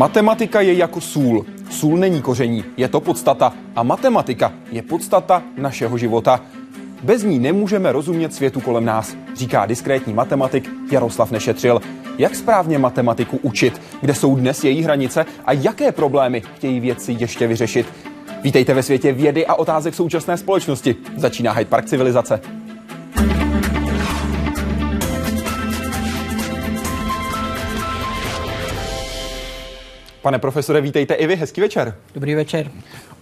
Matematika je jako sůl. Sůl není koření, je to podstata. A matematika je podstata našeho života. Bez ní nemůžeme rozumět světu kolem nás, říká diskrétní matematik Jaroslav Nešetřil. Jak správně matematiku učit, kde jsou dnes její hranice a jaké problémy chtějí vědci ještě vyřešit. Vítejte ve světě vědy a otázek současné společnosti. Začíná Hyde Park civilizace. Pane profesore, vítejte i vy. Hezký večer. Dobrý večer.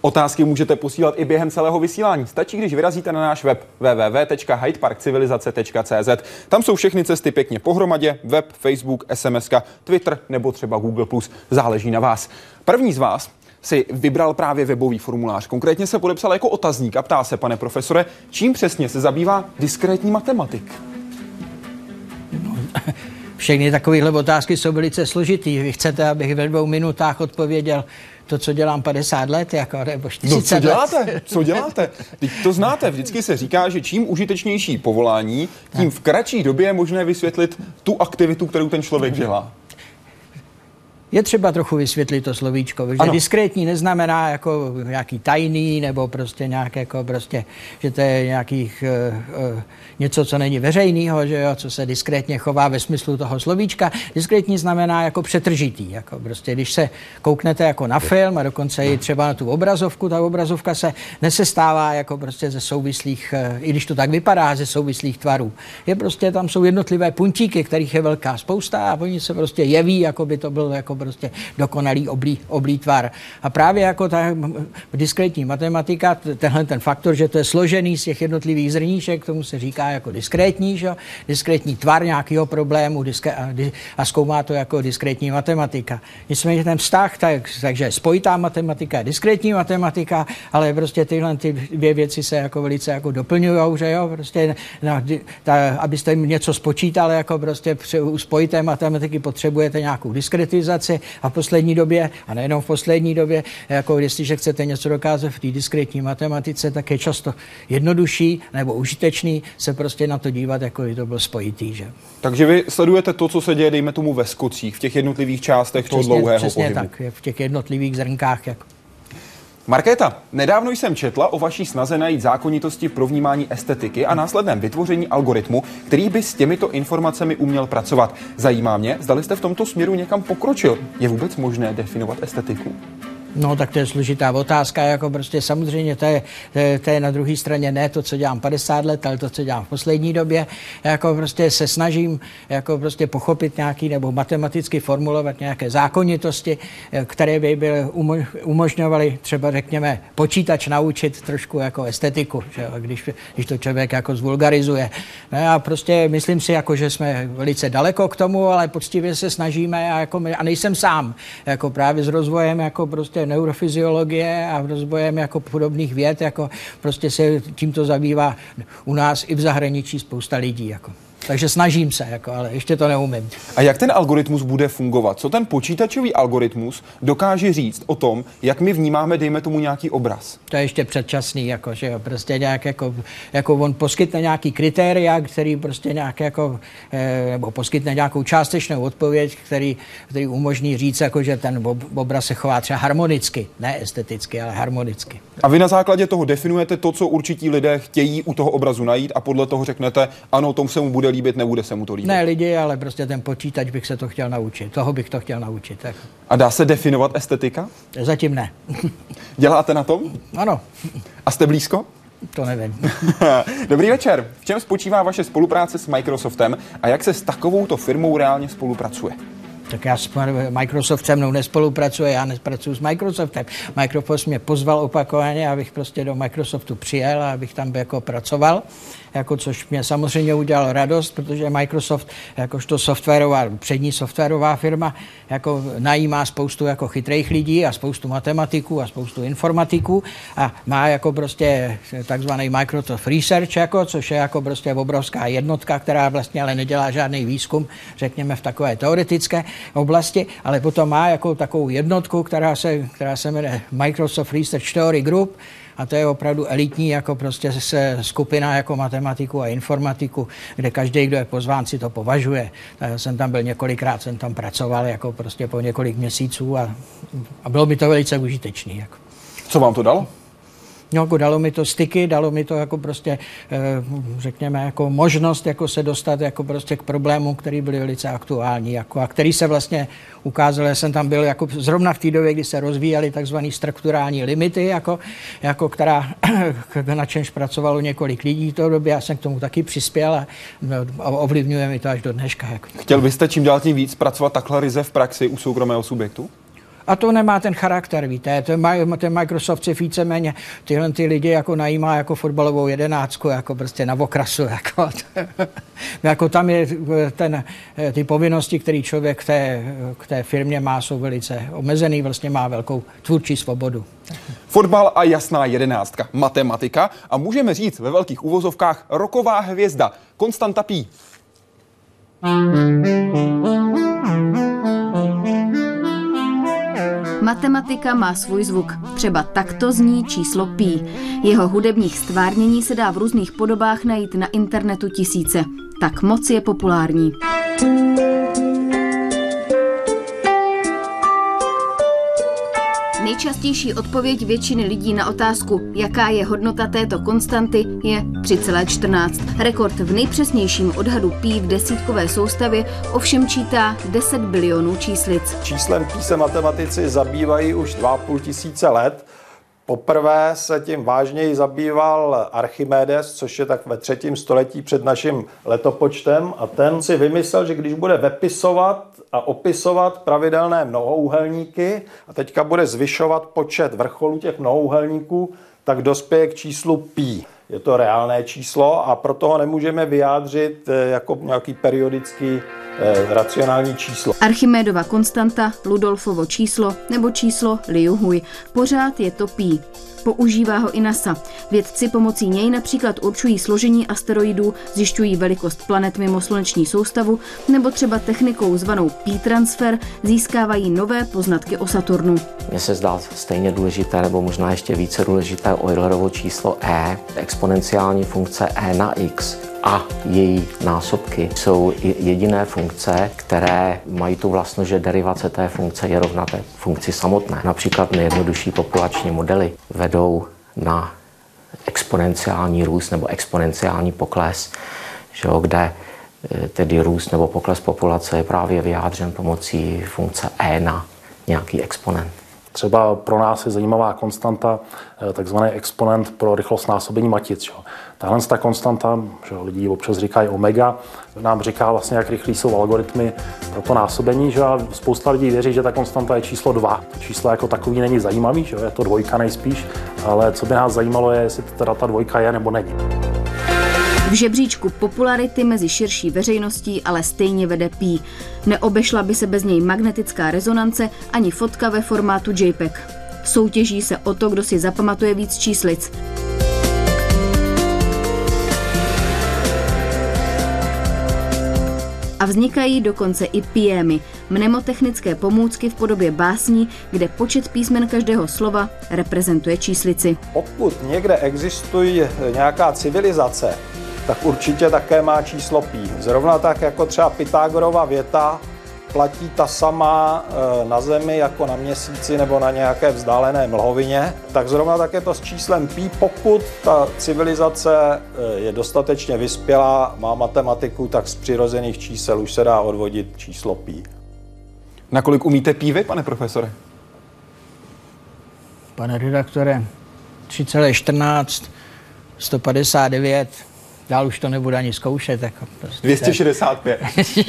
Otázky můžete posílat i během celého vysílání. Stačí, když vyrazíte na náš web www.hydeparkcivilizace.cz. Tam jsou všechny cesty pěkně pohromadě. Web, Facebook, SMS, Twitter nebo třeba Google+. Záleží na vás. První z vás si vybral právě webový formulář. Konkrétně se podepsal jako otazník a ptá se, pane profesore, čím přesně se zabývá diskrétní matematik? No, všechny takovéhle otázky jsou velice složitý. Vy chcete, abych ve dvou minutách odpověděl to, co dělám 50 let, jako, nebo 40 no, co děláte? Let. Co děláte? Teď to znáte, vždycky se říká, že čím užitečnější povolání, tím v kratší době je možné vysvětlit tu aktivitu, kterou ten člověk dělá. Je třeba trochu vysvětlit to slovíčko, že ano. diskrétní neznamená jako nějaký tajný nebo prostě nějak jako prostě, že to je nějakých uh, uh, něco, co není veřejného, že jo, co se diskrétně chová ve smyslu toho slovíčka. Diskrétní znamená jako přetržitý, jako prostě, když se kouknete jako na film a dokonce i třeba na tu obrazovku, ta obrazovka se nesestává jako prostě ze souvislých, uh, i když to tak vypadá, ze souvislých tvarů. Je prostě, tam jsou jednotlivé puntíky, kterých je velká spousta a oni se prostě jeví, jako by to byl jako prostě dokonalý oblí, oblí tvar. A právě jako ta diskrétní matematika, tenhle ten faktor, že to je složený z těch jednotlivých zrníček, tomu se říká jako diskrétní, že? diskrétní tvar nějakého problému diskré, a, a zkoumá to jako diskrétní matematika. Nicméně ten vztah, tak, takže spojitá matematika, diskrétní matematika, ale prostě tyhle ty dvě věci se jako velice jako doplňují, že jo, prostě, no, ta, abyste něco spočítali, jako prostě u spojité matematiky potřebujete nějakou diskretizaci, a v poslední době, a nejenom v poslední době, jako jestliže chcete něco dokázat v té diskrétní matematice, tak je často jednodušší nebo užitečný se prostě na to dívat, jako by to byl spojitý. Že? Takže vy sledujete to, co se děje, dejme tomu ve skocích, v těch jednotlivých částech přesně, toho dlouhého přesně pohybu. tak, v těch jednotlivých zrnkách. Jako. Markéta, nedávno jsem četla o vaší snaze najít zákonitosti pro vnímání estetiky a následném vytvoření algoritmu, který by s těmito informacemi uměl pracovat. Zajímá mě, zdali jste v tomto směru někam pokročil. Je vůbec možné definovat estetiku? No, tak to je složitá otázka, jako prostě samozřejmě to je, to je, to je na druhé straně ne to, co dělám 50 let, ale to, co dělám v poslední době. Jako prostě se snažím jako prostě pochopit nějaký nebo matematicky formulovat nějaké zákonitosti, které by byly umožňovaly třeba řekněme počítač naučit trošku jako estetiku, že, když, když to člověk jako zvulgarizuje. No a prostě myslím si, jako, že jsme velice daleko k tomu, ale poctivě se snažíme a, jako, a nejsem sám, jako právě s rozvojem jako prostě neurofyziologie a rozvojem jako podobných věd, jako prostě se tímto zabývá u nás i v zahraničí spousta lidí. Jako. Takže snažím se, jako, ale ještě to neumím. A jak ten algoritmus bude fungovat? Co ten počítačový algoritmus dokáže říct o tom, jak my vnímáme, dejme tomu, nějaký obraz? To je ještě předčasný, jako, že jo, prostě nějak jako, jako on poskytne nějaký kritéria, který prostě nějak jako, eh, nebo poskytne nějakou částečnou odpověď, který, který umožní říct, jako, že ten obraz se chová třeba harmonicky, ne esteticky, ale harmonicky. A vy na základě toho definujete to, co určití lidé chtějí u toho obrazu najít a podle toho řeknete, ano, tomu se mu bude líbit, nebude se mu to líbit. Ne lidi, ale prostě ten počítač bych se to chtěl naučit. Toho bych to chtěl naučit. Tak. A dá se definovat estetika? Zatím ne. Děláte na tom? Ano. A jste blízko? To nevím. Dobrý večer. V čem spočívá vaše spolupráce s Microsoftem a jak se s takovouto firmou reálně spolupracuje? Tak já s Microsoft se mnou nespolupracuje, já nespracuju s Microsoftem. Microsoft mě pozval opakovaně, abych prostě do Microsoftu přijel a abych tam jako pracoval jako což mě samozřejmě udělalo radost, protože Microsoft jakožto softwarová, přední softwarová firma jako najímá spoustu jako chytrých lidí a spoustu matematiků a spoustu informatiků a má jako prostě takzvaný Microsoft Research, jako, což je jako prostě obrovská jednotka, která vlastně ale nedělá žádný výzkum, řekněme v takové teoretické oblasti, ale potom má jako takovou jednotku, která se, která se jmenuje Microsoft Research Theory Group, a to je opravdu elitní jako prostě se skupina jako matematiku a informatiku, kde každý, kdo je pozván, si to považuje. Já jsem tam byl několikrát, jsem tam pracoval jako prostě po několik měsíců a, a bylo mi to velice užitečný. Jako. Co vám to dalo? No, jako dalo mi to styky, dalo mi to jako prostě, eh, řekněme, jako možnost jako se dostat jako prostě k problémům, které byly velice aktuální jako, a který se vlastně ukázal, já jsem tam byl jako zrovna v té době, kdy se rozvíjaly takzvané strukturální limity, jako, jako která, na čemž pracovalo několik lidí v té době, já jsem k tomu taky přispěl a, a ovlivňuje mi to až do dneška. Jako. Chtěl byste čím dál tím víc pracovat takhle ryze v praxi u soukromého subjektu? A to nemá ten charakter, víte, ten, ten Microsoft si víceméně tyhle ty lidi jako najímá jako fotbalovou jedenáctku, jako prostě na okrasu, jako, jako tam je ten, ty povinnosti, které člověk k té, k té firmě má, jsou velice omezený, vlastně má velkou tvůrčí svobodu. Fotbal a jasná jedenáctka, matematika a můžeme říct ve velkých uvozovkách roková hvězda, Konstanta Pí. Matematika má svůj zvuk. Třeba takto zní číslo pí. Jeho hudebních stvárnění se dá v různých podobách najít na internetu tisíce. Tak moc je populární. Nejčastější odpověď většiny lidí na otázku, jaká je hodnota této konstanty, je 3,14. Rekord v nejpřesnějším odhadu pí v desítkové soustavě ovšem čítá 10 bilionů číslic. Číslem pí se matematici zabývají už 2,5 tisíce let. Poprvé se tím vážněji zabýval Archimedes, což je tak ve třetím století před naším letopočtem a ten si vymyslel, že když bude vepisovat a opisovat pravidelné mnohouhelníky a teďka bude zvyšovat počet vrcholů těch mnohouhelníků, tak dospěje k číslu pi. Je to reálné číslo a proto ho nemůžeme vyjádřit eh, jako nějaký periodický eh, racionální číslo. Archimedova konstanta, Ludolfovo číslo nebo číslo Liu Hui. Pořád je to pi. Používá ho i NASA. Vědci pomocí něj například určují složení asteroidů, zjišťují velikost planet mimo sluneční soustavu nebo třeba technikou zvanou P-transfer získávají nové poznatky o Saturnu. Mně se zdá stejně důležité, nebo možná ještě více důležité Eulerovo číslo E, exponenciální funkce E na x, a její násobky jsou jediné funkce, které mají tu vlastnost, že derivace té funkce je rovna té funkci samotné. Například nejjednodušší populační modely vedou na exponenciální růst nebo exponenciální pokles, že jo, kde e, tedy růst nebo pokles populace je právě vyjádřen pomocí funkce e na nějaký exponent. Třeba pro nás je zajímavá konstanta, e, takzvaný exponent pro rychlost násobení matic. Že? Tahle ta konstanta, že lidi občas říkají omega, nám říká vlastně, jak rychlí jsou algoritmy pro to násobení, že a spousta lidí věří, že ta konstanta je číslo 2. To číslo jako takový není zajímavý, že je to dvojka nejspíš, ale co by nás zajímalo je, jestli teda ta dvojka je nebo není. V žebříčku popularity mezi širší veřejností ale stejně vede Pi. Neobešla by se bez něj magnetická rezonance ani fotka ve formátu JPEG. Soutěží se o to, kdo si zapamatuje víc číslic. a vznikají dokonce i piemy, mnemotechnické pomůcky v podobě básní, kde počet písmen každého slova reprezentuje číslici. Pokud někde existuje nějaká civilizace, tak určitě také má číslo pí. Zrovna tak jako třeba Pythagorova věta, platí ta sama eh, na Zemi jako na měsíci nebo na nějaké vzdálené mlhovině, tak zrovna tak je to s číslem pi. Pokud ta civilizace eh, je dostatečně vyspělá, má matematiku, tak z přirozených čísel už se dá odvodit číslo pi. Nakolik umíte pí vy, pane profesore? Pane redaktore, 3,14, 159, Dál už to nebudu ani zkoušet. Jako prostě 265.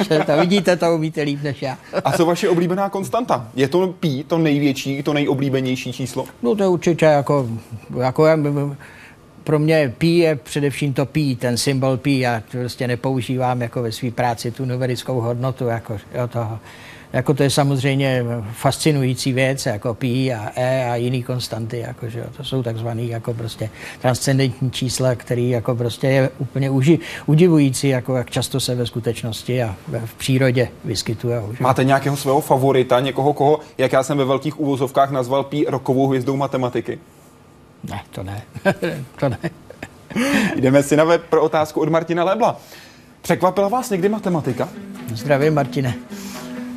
to vidíte, to umíte líp než já. A co vaše oblíbená konstanta? Je to pí, to největší, to nejoblíbenější číslo? No to je určitě jako, jako pro mě pí je především to pí, ten symbol pí. Já prostě nepoužívám jako ve své práci tu numerickou hodnotu jako, jo, toho jako to je samozřejmě fascinující věc, jako pi a e a jiný konstanty, jako, že to jsou takzvaný jako prostě transcendentní čísla, který jako prostě je úplně uži, udivující, jako jak často se ve skutečnosti a v přírodě vyskytuje. Máte nějakého svého favorita, někoho, koho, jak já jsem ve velkých úvozovkách nazval pi rokovou hvězdou matematiky? Ne, to ne. to ne. Jdeme si na web pro otázku od Martina Lebla. Překvapila vás někdy matematika? Zdravím, Martine.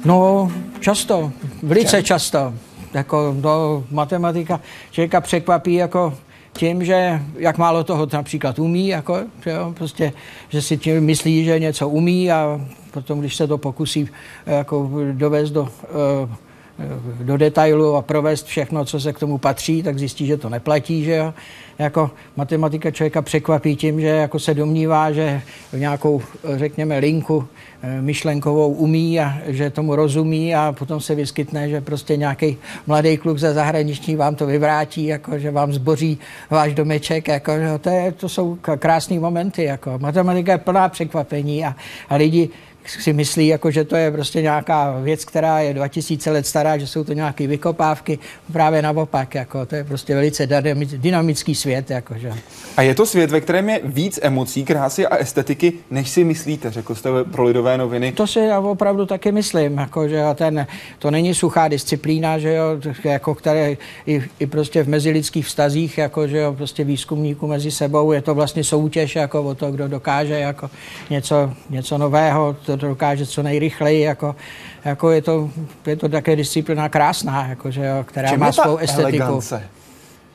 No, často, velice často. Jako, no, matematika člověka překvapí jako tím, že jak málo toho například umí, jako, že, jo, prostě, že si tím myslí, že něco umí a potom, když se to pokusí jako, dovést do, do detailu a provést všechno, co se k tomu patří, tak zjistí, že to neplatí, že jo jako matematika člověka překvapí tím, že jako se domnívá, že nějakou, řekněme, linku eh, myšlenkovou umí a že tomu rozumí a potom se vyskytne, že prostě nějaký mladý kluk ze zahraniční vám to vyvrátí, jako že vám zboří váš domeček, jako, to, je, to jsou krásné momenty. Jako. Matematika je plná překvapení a, a lidi si myslí, jako, že to je prostě nějaká věc, která je 2000 let stará, že jsou to nějaké vykopávky. Právě naopak, jako, to je prostě velice dynamický svět. Jako, že. A je to svět, ve kterém je víc emocí, krásy a estetiky, než si myslíte, řekl jste pro lidové noviny. To si já opravdu taky myslím, jako, že ten, to není suchá disciplína, že jo, jako, které i, i, prostě v mezilidských vztazích, jako, že jo, prostě výzkumníků mezi sebou, je to vlastně soutěž jako, o to, kdo dokáže jako, něco, něco nového, to to dokáže co nejrychleji, jako, jako je, to, je to také disciplina krásná, jako, že jo, která Čem má svou estetiku. Elegance?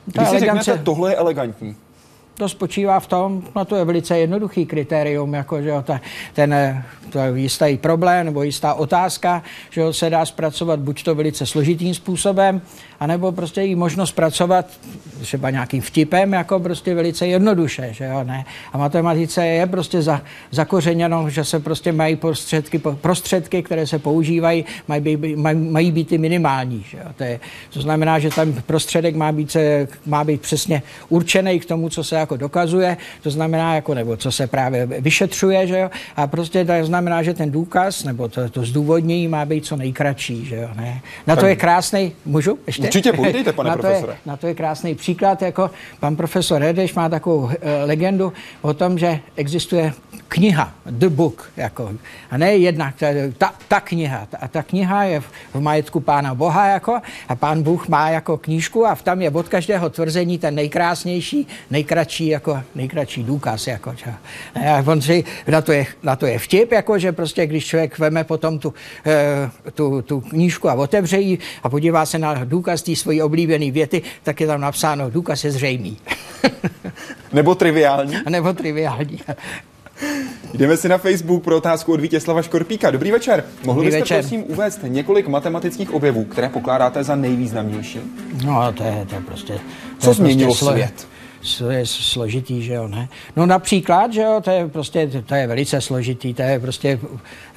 Když si elegance, řeknete, tohle je elegantní, to spočívá v tom, no to je velice jednoduchý kritérium, jako že ta, ten to je jistý problém nebo jistá otázka, že se dá zpracovat buď to velice složitým způsobem, anebo prostě i možnost pracovat třeba nějakým vtipem, jako prostě velice jednoduše, že jo, ne. A matematice je prostě za, zakořeněno, že se prostě mají prostředky, prostředky, které se používají, mají být, mají, mají být i minimální, že jo. To, je, to znamená, že tam prostředek má být, má být přesně určený k tomu, co se jako dokazuje, to znamená, jako, nebo co se právě vyšetřuje, že jo, a prostě to znamená, že ten důkaz, nebo to, to zdůvodnění má být co nejkratší, že jo, ne. Na to je krásný, můžu ještě? Určitě povídejte, pane na profesore. To je, na to je krásný příklad, jako pan profesor Redeš má takovou uh, legendu o tom, že existuje kniha, the book, jako, a ne jedna, ta, ta kniha. A ta kniha je v, v majetku pána Boha, jako, a pán Bůh má jako knížku a tam je od každého tvrzení ten nejkrásnější, nejkratší, jako, nejkratší důkaz. Jako, a on si, na, to je, na to je vtip, jako, že prostě když člověk veme potom tu, uh, tu, tu knížku a otevře ji a podívá se na důkaz té svojí oblíbené věty, tak je tam napsáno, důkaz je zřejmý. Nebo triviální. Nebo triviální. Jdeme si na Facebook pro otázku od Vítězslava Škorpíka. Dobrý večer. Mohl byste večer. prosím uvést několik matematických objevů, které pokládáte za nejvýznamnější? No, to je, to je prostě... To Co je změnilo prostě svět? Je složitý, že jo, ne? No například, že jo, to je prostě, to je velice složitý, to je prostě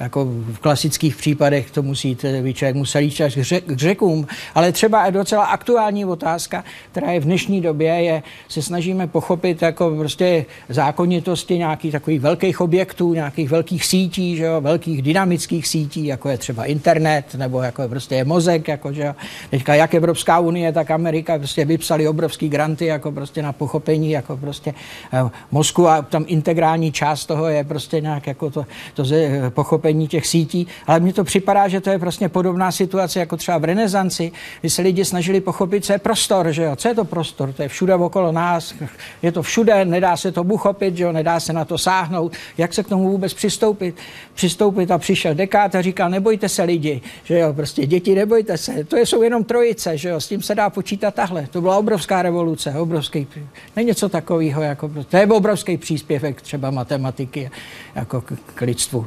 jako v klasických případech to musí, by člověk musel jít až k řekům, ale třeba je docela aktuální otázka, která je v dnešní době, je, se snažíme pochopit jako prostě zákonitosti nějakých takových velkých objektů, nějakých velkých sítí, že jo, velkých dynamických sítí, jako je třeba internet, nebo jako je prostě je mozek, jako že jo. Teďka jak Evropská unie, tak Amerika prostě vypsali obrovský granty, jako prostě na pochopení pochopení jako prostě eh, mozku a tam integrální část toho je prostě nějak jako to, to ze, pochopení těch sítí, ale mně to připadá, že to je prostě podobná situace jako třeba v renesanci, kdy se lidi snažili pochopit, co je prostor, že jo, co je to prostor, to je všude okolo nás, je to všude, nedá se to uchopit, že jo, nedá se na to sáhnout, jak se k tomu vůbec přistoupit, přistoupit a přišel dekát a říkal, nebojte se lidi, že jo, prostě děti, nebojte se, to jsou jenom trojice, že jo, s tím se dá počítat tahle, to byla obrovská revoluce, obrovský ne něco takového, jako, to je obrovský příspěvek třeba matematiky jako k, k lidstvu.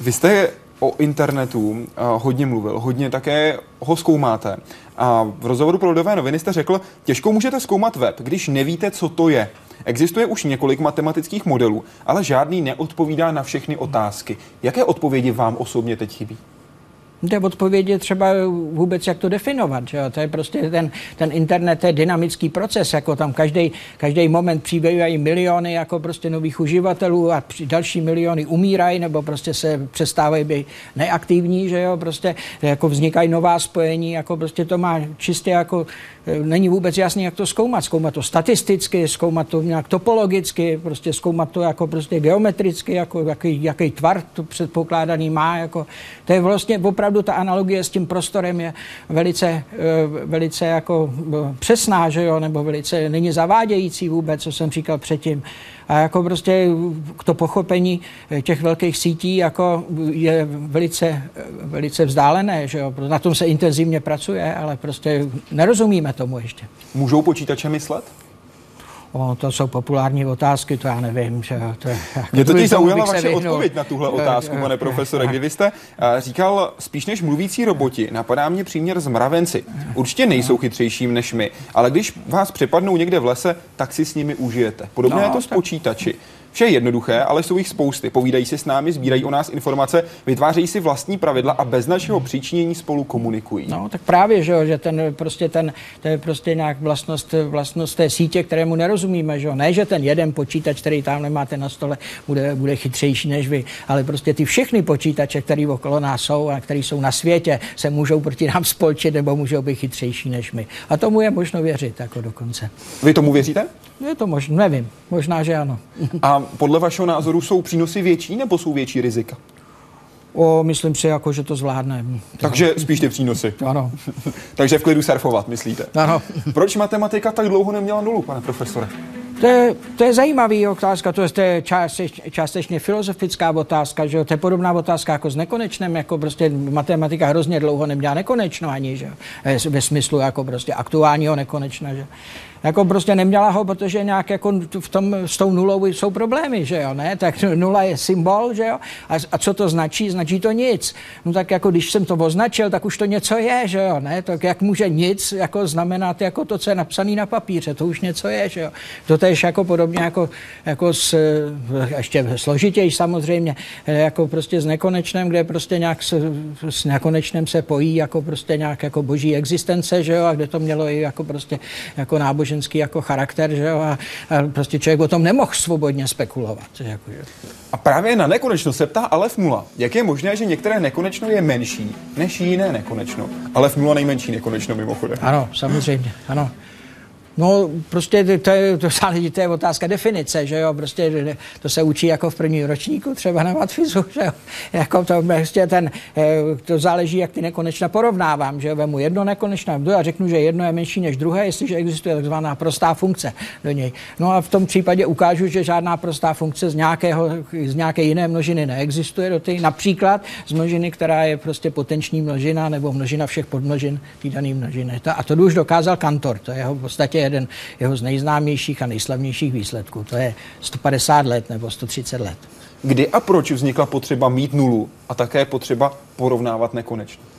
Vy jste o internetu uh, hodně mluvil, hodně také ho zkoumáte. A v rozhovoru pro Lidové noviny jste řekl, těžko můžete zkoumat web, když nevíte, co to je. Existuje už několik matematických modelů, ale žádný neodpovídá na všechny otázky. Jaké odpovědi vám osobně teď chybí? Té odpověď je třeba vůbec, jak to definovat. Že? To je prostě ten, ten internet, je dynamický proces, jako tam každý, každý moment přibývají miliony jako prostě nových uživatelů a další miliony umírají nebo prostě se přestávají být neaktivní, že jo, prostě jako vznikají nová spojení, jako prostě to má čistě jako není vůbec jasný, jak to zkoumat. Zkoumat to statisticky, zkoumat to nějak topologicky, prostě zkoumat to jako prostě geometricky, jako jaký, jaký tvar to předpokládaný má. Jako, to je vlastně opravdu ta analogie s tím prostorem je velice, eh, velice jako eh, přesná, že jo, nebo velice není zavádějící vůbec, co jsem říkal předtím. A jako prostě to pochopení těch velkých sítí jako je velice, velice vzdálené, že jo? Na tom se intenzivně pracuje, ale prostě nerozumíme tomu ještě. Můžou počítače myslet? O, to jsou populární otázky, to já nevím. Že to je, jako Mě totiž zaujala vaše odpověď na tuhle otázku, pane profesore, kdy vy jste eh, říkal, spíš než mluvící roboti, napadá mě příměr z mravenci. Určitě nejsou chytřejším než my, ale když vás přepadnou někde v lese, tak si s nimi užijete. Podobně no, je to s počítači. Vše je jednoduché, ale jsou jich spousty. Povídají si s námi, sbírají o nás informace, vytvářejí si vlastní pravidla a bez našeho příčinění spolu komunikují. No, tak právě, že, jo, že ten prostě ten, to je prostě nějak vlastnost, vlastnost té sítě, kterému nerozumíme, že jo. Ne, že ten jeden počítač, který tam nemáte na stole, bude, bude chytřejší než vy, ale prostě ty všechny počítače, které okolo nás jsou a které jsou na světě, se můžou proti nám spolčit nebo můžou být chytřejší než my. A tomu je možno věřit jako dokonce. Vy tomu věříte? Je to možné, nevím. Možná, že ano. A podle vašeho názoru jsou přínosy větší nebo jsou větší rizika? O, myslím si, jako, že to zvládne. Takže spíš ty přínosy. Ano. Takže v klidu surfovat, myslíte? Ano. Proč matematika tak dlouho neměla nulu, pane profesore? To je, to je zajímavý otázka, to je, to je částečně, částečně filozofická otázka, že jo? to je podobná otázka jako s nekonečným, jako prostě matematika hrozně dlouho neměla nekonečno ani, že jo? ve smyslu jako prostě aktuálního nekonečna, že jako prostě neměla ho, protože nějak jako v tom, s tou nulou jsou problémy, že jo, ne? Tak nula je symbol, že jo? A, a co to značí? Značí to nic. No tak jako když jsem to označil, tak už to něco je, že jo, ne? Tak jak může nic jako znamenat jako to, co je napsané na papíře, to už něco je, že jo? To tež jako podobně jako, jako s, ještě složitěji samozřejmě, jako prostě s nekonečným, kde prostě nějak s, s nekonečným se pojí jako prostě nějak jako boží existence, že jo, a kde to mělo i jako prostě jako náboženství náboženský jako charakter, že jo, a, a prostě člověk o tom nemohl svobodně spekulovat. Jako, že. A právě na nekonečno se ptá Alef nula. Jak je možné, že některé nekonečno je menší než jiné nekonečno? Alef nula nejmenší nekonečno mimochodem. Ano, samozřejmě, ano. No, prostě to je, to, záleží, to je otázka definice, že jo, prostě to se učí jako v prvním ročníku, třeba na matfizu, že jo, jako to prostě ten, eh, to záleží, jak ty nekonečna porovnávám, že jo, vemu jedno nekonečné a řeknu, že jedno je menší než druhé, jestliže existuje takzvaná prostá funkce do něj. No a v tom případě ukážu, že žádná prostá funkce z, nějakého, z nějaké jiné množiny neexistuje do té, například z množiny, která je prostě potenční množina nebo množina všech podmnožin té dané množiny. A to už dokázal Kantor, to je jeho v podstatě jeden jeho z nejznámějších a nejslavnějších výsledků. To je 150 let nebo 130 let. Kdy a proč vznikla potřeba mít nulu a také potřeba porovnávat nekonečno?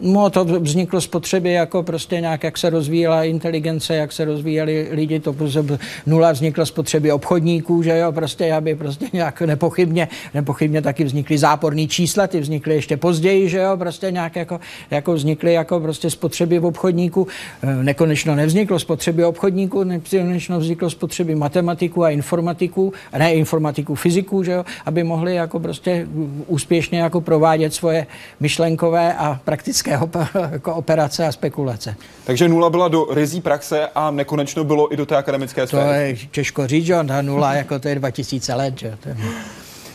No, to vzniklo z potřeby, jako prostě nějak, jak se rozvíjela inteligence, jak se rozvíjeli lidi, to prostě nula vznikla z potřeby obchodníků, že jo, prostě, aby prostě nějak nepochybně, nepochybně taky vznikly záporný čísla, ty vznikly ještě později, že jo, prostě nějak jako, jako vznikly jako prostě z potřeby obchodníků, e, nekonečno nevzniklo z potřeby obchodníků, nekonečno vzniklo z potřeby matematiků a informatiků, ne informatiků, fyziků, že jo, aby mohli jako prostě úspěšně jako provádět svoje myšlenkové a praktické jako operace a spekulace. Takže nula byla do rizí praxe a nekonečno bylo i do té akademické sféry. To je těžko říct, že ta nula jako to je 2000 let. Že? To je...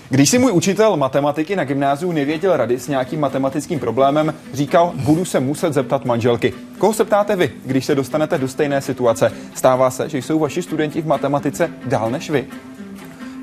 Když si můj učitel matematiky na gymnáziu nevěděl rady s nějakým matematickým problémem, říkal, budu se muset zeptat manželky. Koho se ptáte vy, když se dostanete do stejné situace? Stává se, že jsou vaši studenti v matematice dál než vy?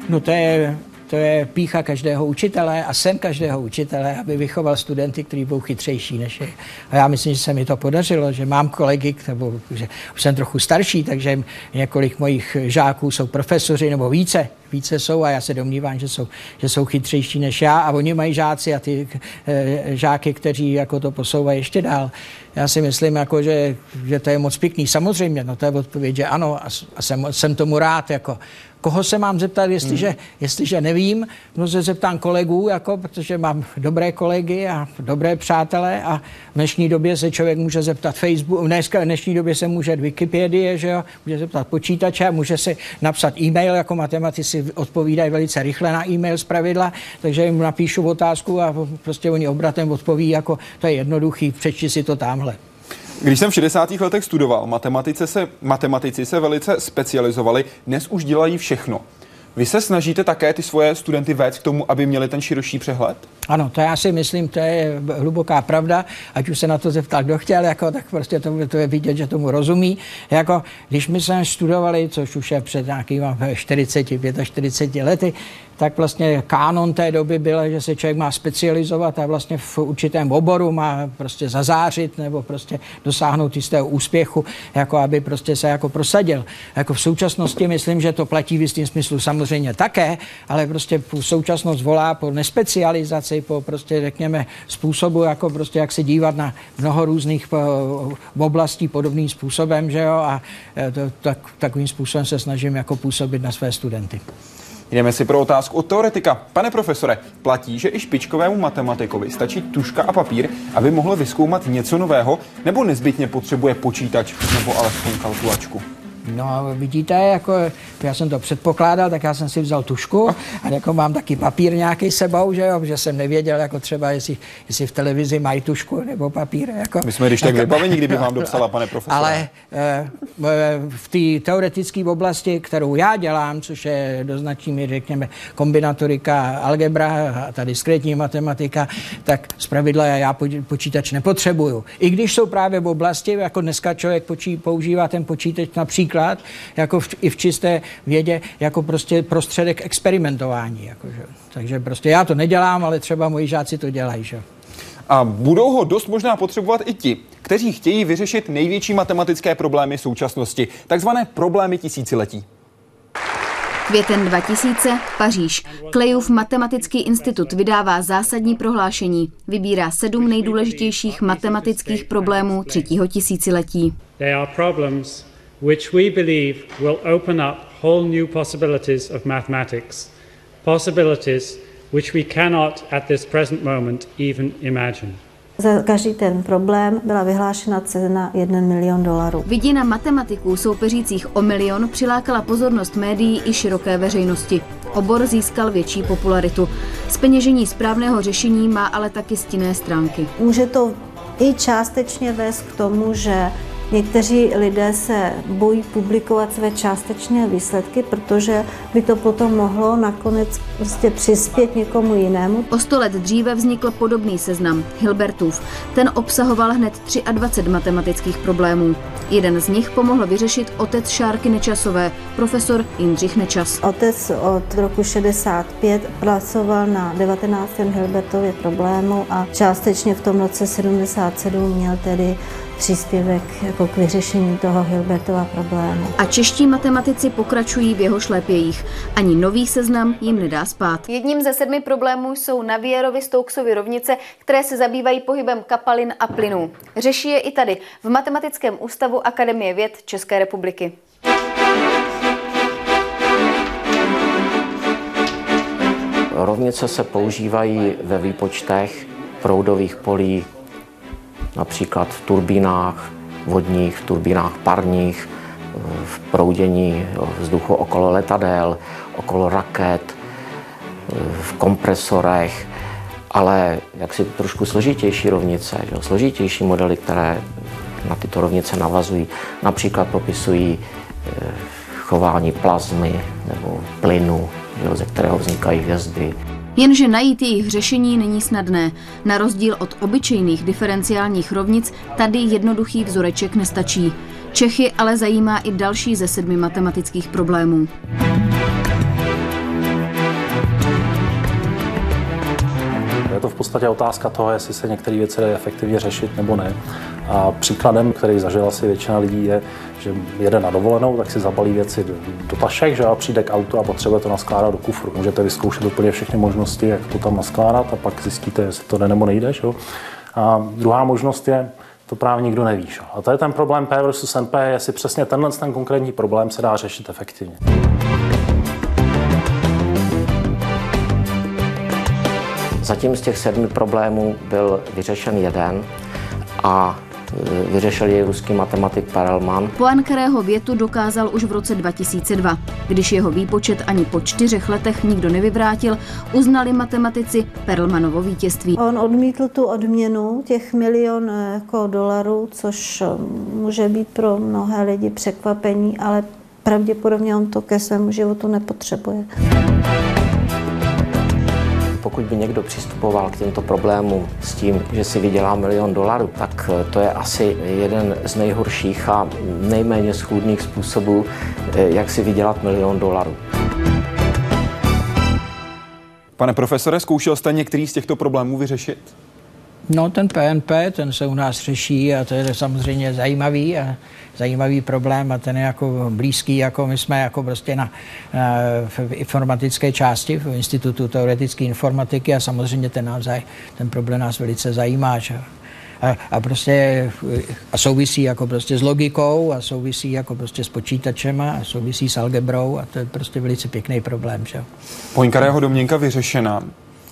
No to je to je pícha každého učitele a sen každého učitele, aby vychoval studenty, kteří budou chytřejší než je. A já myslím, že se mi to podařilo, že mám kolegy, nebo že už jsem trochu starší, takže několik mojich žáků jsou profesoři nebo více více jsou a já se domnívám, že jsou, že jsou chytřejší než já a oni mají žáci a ty e, žáky, kteří jako to posouvají ještě dál. Já si myslím, jako, že, že to je moc pěkný. Samozřejmě, no to je odpověď, že ano a, a jsem, jsem tomu rád. Jako. Koho se mám zeptat, jestliže, hmm. jestliže nevím, no se zeptám kolegů, jako, protože mám dobré kolegy a dobré přátelé a v dnešní době se člověk může zeptat Facebook, dneska v dnešní době se může Wikipedie, že jo, může zeptat počítače, může si napsat e-mail, jako matematici odpovídají velice rychle na e-mail z pravidla, takže jim napíšu otázku a prostě oni obratem odpoví, jako to je jednoduchý, přečti si to tamhle. Když jsem v 60. letech studoval, matematice se, matematici se velice specializovali, dnes už dělají všechno. Vy se snažíte také ty svoje studenty vést k tomu, aby měli ten širší přehled? Ano, to já si myslím, to je hluboká pravda, ať už se na to zeptal, kdo chtěl, jako, tak prostě to, to je vidět, že tomu rozumí. Jako, když my jsme studovali, což už je před nějakými 40, 45 lety, tak vlastně kánon té doby byl, že se člověk má specializovat a vlastně v určitém oboru má prostě zazářit nebo prostě dosáhnout jistého úspěchu, jako aby prostě se jako prosadil. Jako v současnosti myslím, že to platí v jistém smyslu samozřejmě také, ale prostě současnost volá po nespecializaci, po prostě řekněme způsobu, jako prostě jak se dívat na mnoho různých v oblastí podobným způsobem, že jo, a e, to, tak, takovým způsobem se snažím jako působit na své studenty. Jdeme si pro otázku od teoretika. Pane profesore, platí, že i špičkovému matematikovi stačí tuška a papír, aby mohl vyskoumat něco nového, nebo nezbytně potřebuje počítač nebo alespoň kalkulačku? No vidíte, jako já jsem to předpokládal, tak já jsem si vzal tušku a jako mám taky papír nějaký sebou, že jo, že jsem nevěděl, jako třeba, jestli, jestli v televizi mají tušku nebo papír. Jako, My jsme když tak vybavení, kdyby vám dopsala, pane profesore. Ale eh, v té teoretické oblasti, kterou já dělám, což je do značný míry, řekněme, kombinatorika, algebra a ta diskrétní matematika, tak zpravidla já počítač nepotřebuju. I když jsou právě v oblasti, jako dneska člověk počí, používá ten počítač například například jako v, i v čisté vědě jako prostě prostředek experimentování. Jakože. Takže prostě já to nedělám, ale třeba moji žáci to dělají. Že? A budou ho dost možná potřebovat i ti, kteří chtějí vyřešit největší matematické problémy současnosti, takzvané problémy tisíciletí. Květen 2000, Paříž. Klejův matematický institut vydává zásadní prohlášení. Vybírá sedm nejdůležitějších matematických problémů třetího tisíciletí. Which we believe will open up whole new possibilities of mathematics, possibilities which we cannot at this present moment even imagine. Za každý ten problém byla vyhlášena cena 1 milion dolarů. Vidina matematiků soupeřících o milion přilákala pozornost médií i široké veřejnosti. Obor získal větší popularitu. Speněžení správného řešení má ale taky stinné stránky. Může to i částečně vést k tomu, že Někteří lidé se bojí publikovat své částečné výsledky, protože by to potom mohlo nakonec prostě přispět někomu jinému. O sto let dříve vznikl podobný seznam Hilbertův. Ten obsahoval hned 23 matematických problémů. Jeden z nich pomohl vyřešit otec Šárky Nečasové, profesor Jindřich Nečas. Otec od roku 65 pracoval na 19. Hilbertově problému a částečně v tom roce 77 měl tedy příspěvek jako k vyřešení toho Hilbertova problému. A čeští matematici pokračují v jeho šlépějích. Ani nový seznam jim nedá spát. Jedním ze sedmi problémů jsou Navierovy Stokesovy rovnice, které se zabývají pohybem kapalin a plynů. Řeší je i tady, v Matematickém ústavu Akademie věd České republiky. Rovnice se používají ve výpočtech proudových polí například v turbínách vodních, v turbínách parních, v proudění vzduchu okolo letadel, okolo raket, v kompresorech, ale jaksi trošku složitější rovnice, že? složitější modely, které na tyto rovnice navazují, například popisují eh, chování plazmy nebo plynu, že? ze kterého vznikají hvězdy. Jenže najít jejich řešení není snadné. Na rozdíl od obyčejných diferenciálních rovnic tady jednoduchý vzoreček nestačí. Čechy ale zajímá i další ze sedmi matematických problémů. Je to v podstatě otázka toho, jestli se některé věci dají efektivně řešit nebo ne. A příkladem, který zažila asi většina lidí, je, že jede na dovolenou, tak si zabalí věci do tašek, že a přijde k autu a potřebuje to naskládat do kufru. Můžete vyzkoušet úplně všechny možnosti, jak to tam naskládat a pak zjistíte, jestli to jde nebo nejde. Že? A druhá možnost je, to právě nikdo neví. Že? A to je ten problém P versus NP, jestli přesně tenhle ten konkrétní problém se dá řešit efektivně. Zatím z těch sedmi problémů byl vyřešen jeden a e, vyřešil jej ruský matematik Perelman. Poincarého větu dokázal už v roce 2002. Když jeho výpočet ani po čtyřech letech nikdo nevyvrátil, uznali matematici Perelmanovo vítězství. On odmítl tu odměnu těch milion e, jako dolarů, což e, může být pro mnohé lidi překvapení, ale pravděpodobně on to ke svému životu nepotřebuje pokud by někdo přistupoval k těmto problémům s tím, že si vydělá milion dolarů, tak eh, to je asi jeden z nejhorších a nejméně schůdných způsobů, eh, jak si vydělat milion dolarů. Pane profesore, zkoušel jste některý z těchto problémů vyřešit? No, ten PNP, ten se u nás řeší a to je samozřejmě zajímavý a zajímavý problém a ten je jako blízký, jako my jsme jako prostě na, na v informatické části v Institutu teoretické informatiky a samozřejmě ten, nás, ten problém nás velice zajímá. Že? A, a prostě a souvisí jako prostě s logikou a souvisí jako prostě s počítačema a souvisí s algebrou a to je prostě velice pěkný problém. Že? Poincarého domněnka vyřešena.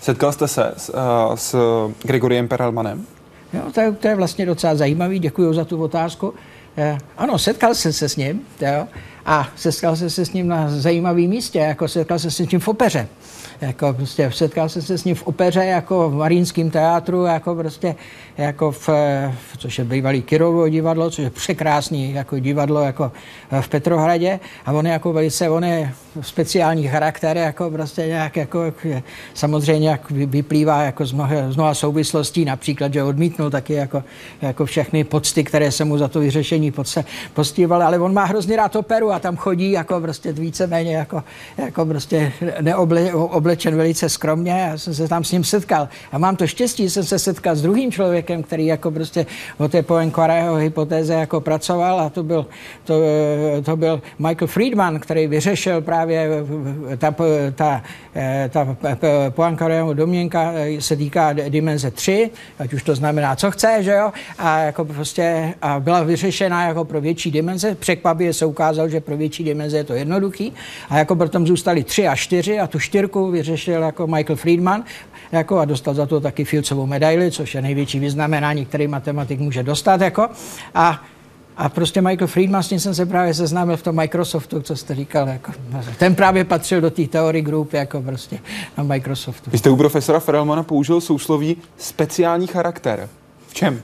Setkal jste se s, uh, s Gregoriem Perelmanem? Jo, to, je, to je vlastně docela zajímavý, děkuji za tu otázku. Eh, ano, setkal jsem se s ním jo, a setkal jsem se s ním na zajímavém místě, jako setkal jsem se s ním v opeře. Jako prostě setkal jsem se s ním v opeře, jako v Marínském teátru, jako prostě, jako v, v což je bývalý Kirovo divadlo, což je překrásný jako divadlo jako v Petrohradě a on je jako velice, on je speciální charakter, jako prostě nějak jako, samozřejmě jak vyplývá jako z mnoha, z mnoha souvislostí, například, že odmítnul taky jako, jako všechny pocty, které se mu za to vyřešení postívaly, ale on má hrozně rád operu a tam chodí jako prostě víceméně jako, jako prostě neoble, oblečen velice skromně. Já jsem se tam s ním setkal. A mám to štěstí, že jsem se setkal s druhým člověkem, který jako prostě o té Poincarého hypotéze jako pracoval a to byl, to, to byl Michael Friedman, který vyřešil právě ta, ta, ta Poincarého domněnka se týká dimenze 3, ať už to znamená, co chce, že jo, a jako prostě a byla vyřešena jako pro větší dimenze. Překvapivě se ukázalo, že pro větší dimenze je to jednoduchý a jako potom zůstali 3 a 4 a tu čtyřku vyřešil jako Michael Friedman jako a dostal za to taky Fieldsovu medaili, což je největší vyznamenání, který matematik může dostat. Jako, a a prostě Michael Friedman, s tím jsem se právě seznámil v tom Microsoftu, co jste říkal. Jako, ten právě patřil do té teorie group, jako prostě na Microsoftu. Vy jste u profesora Ferelmana použil sousloví speciální charakter. V čem?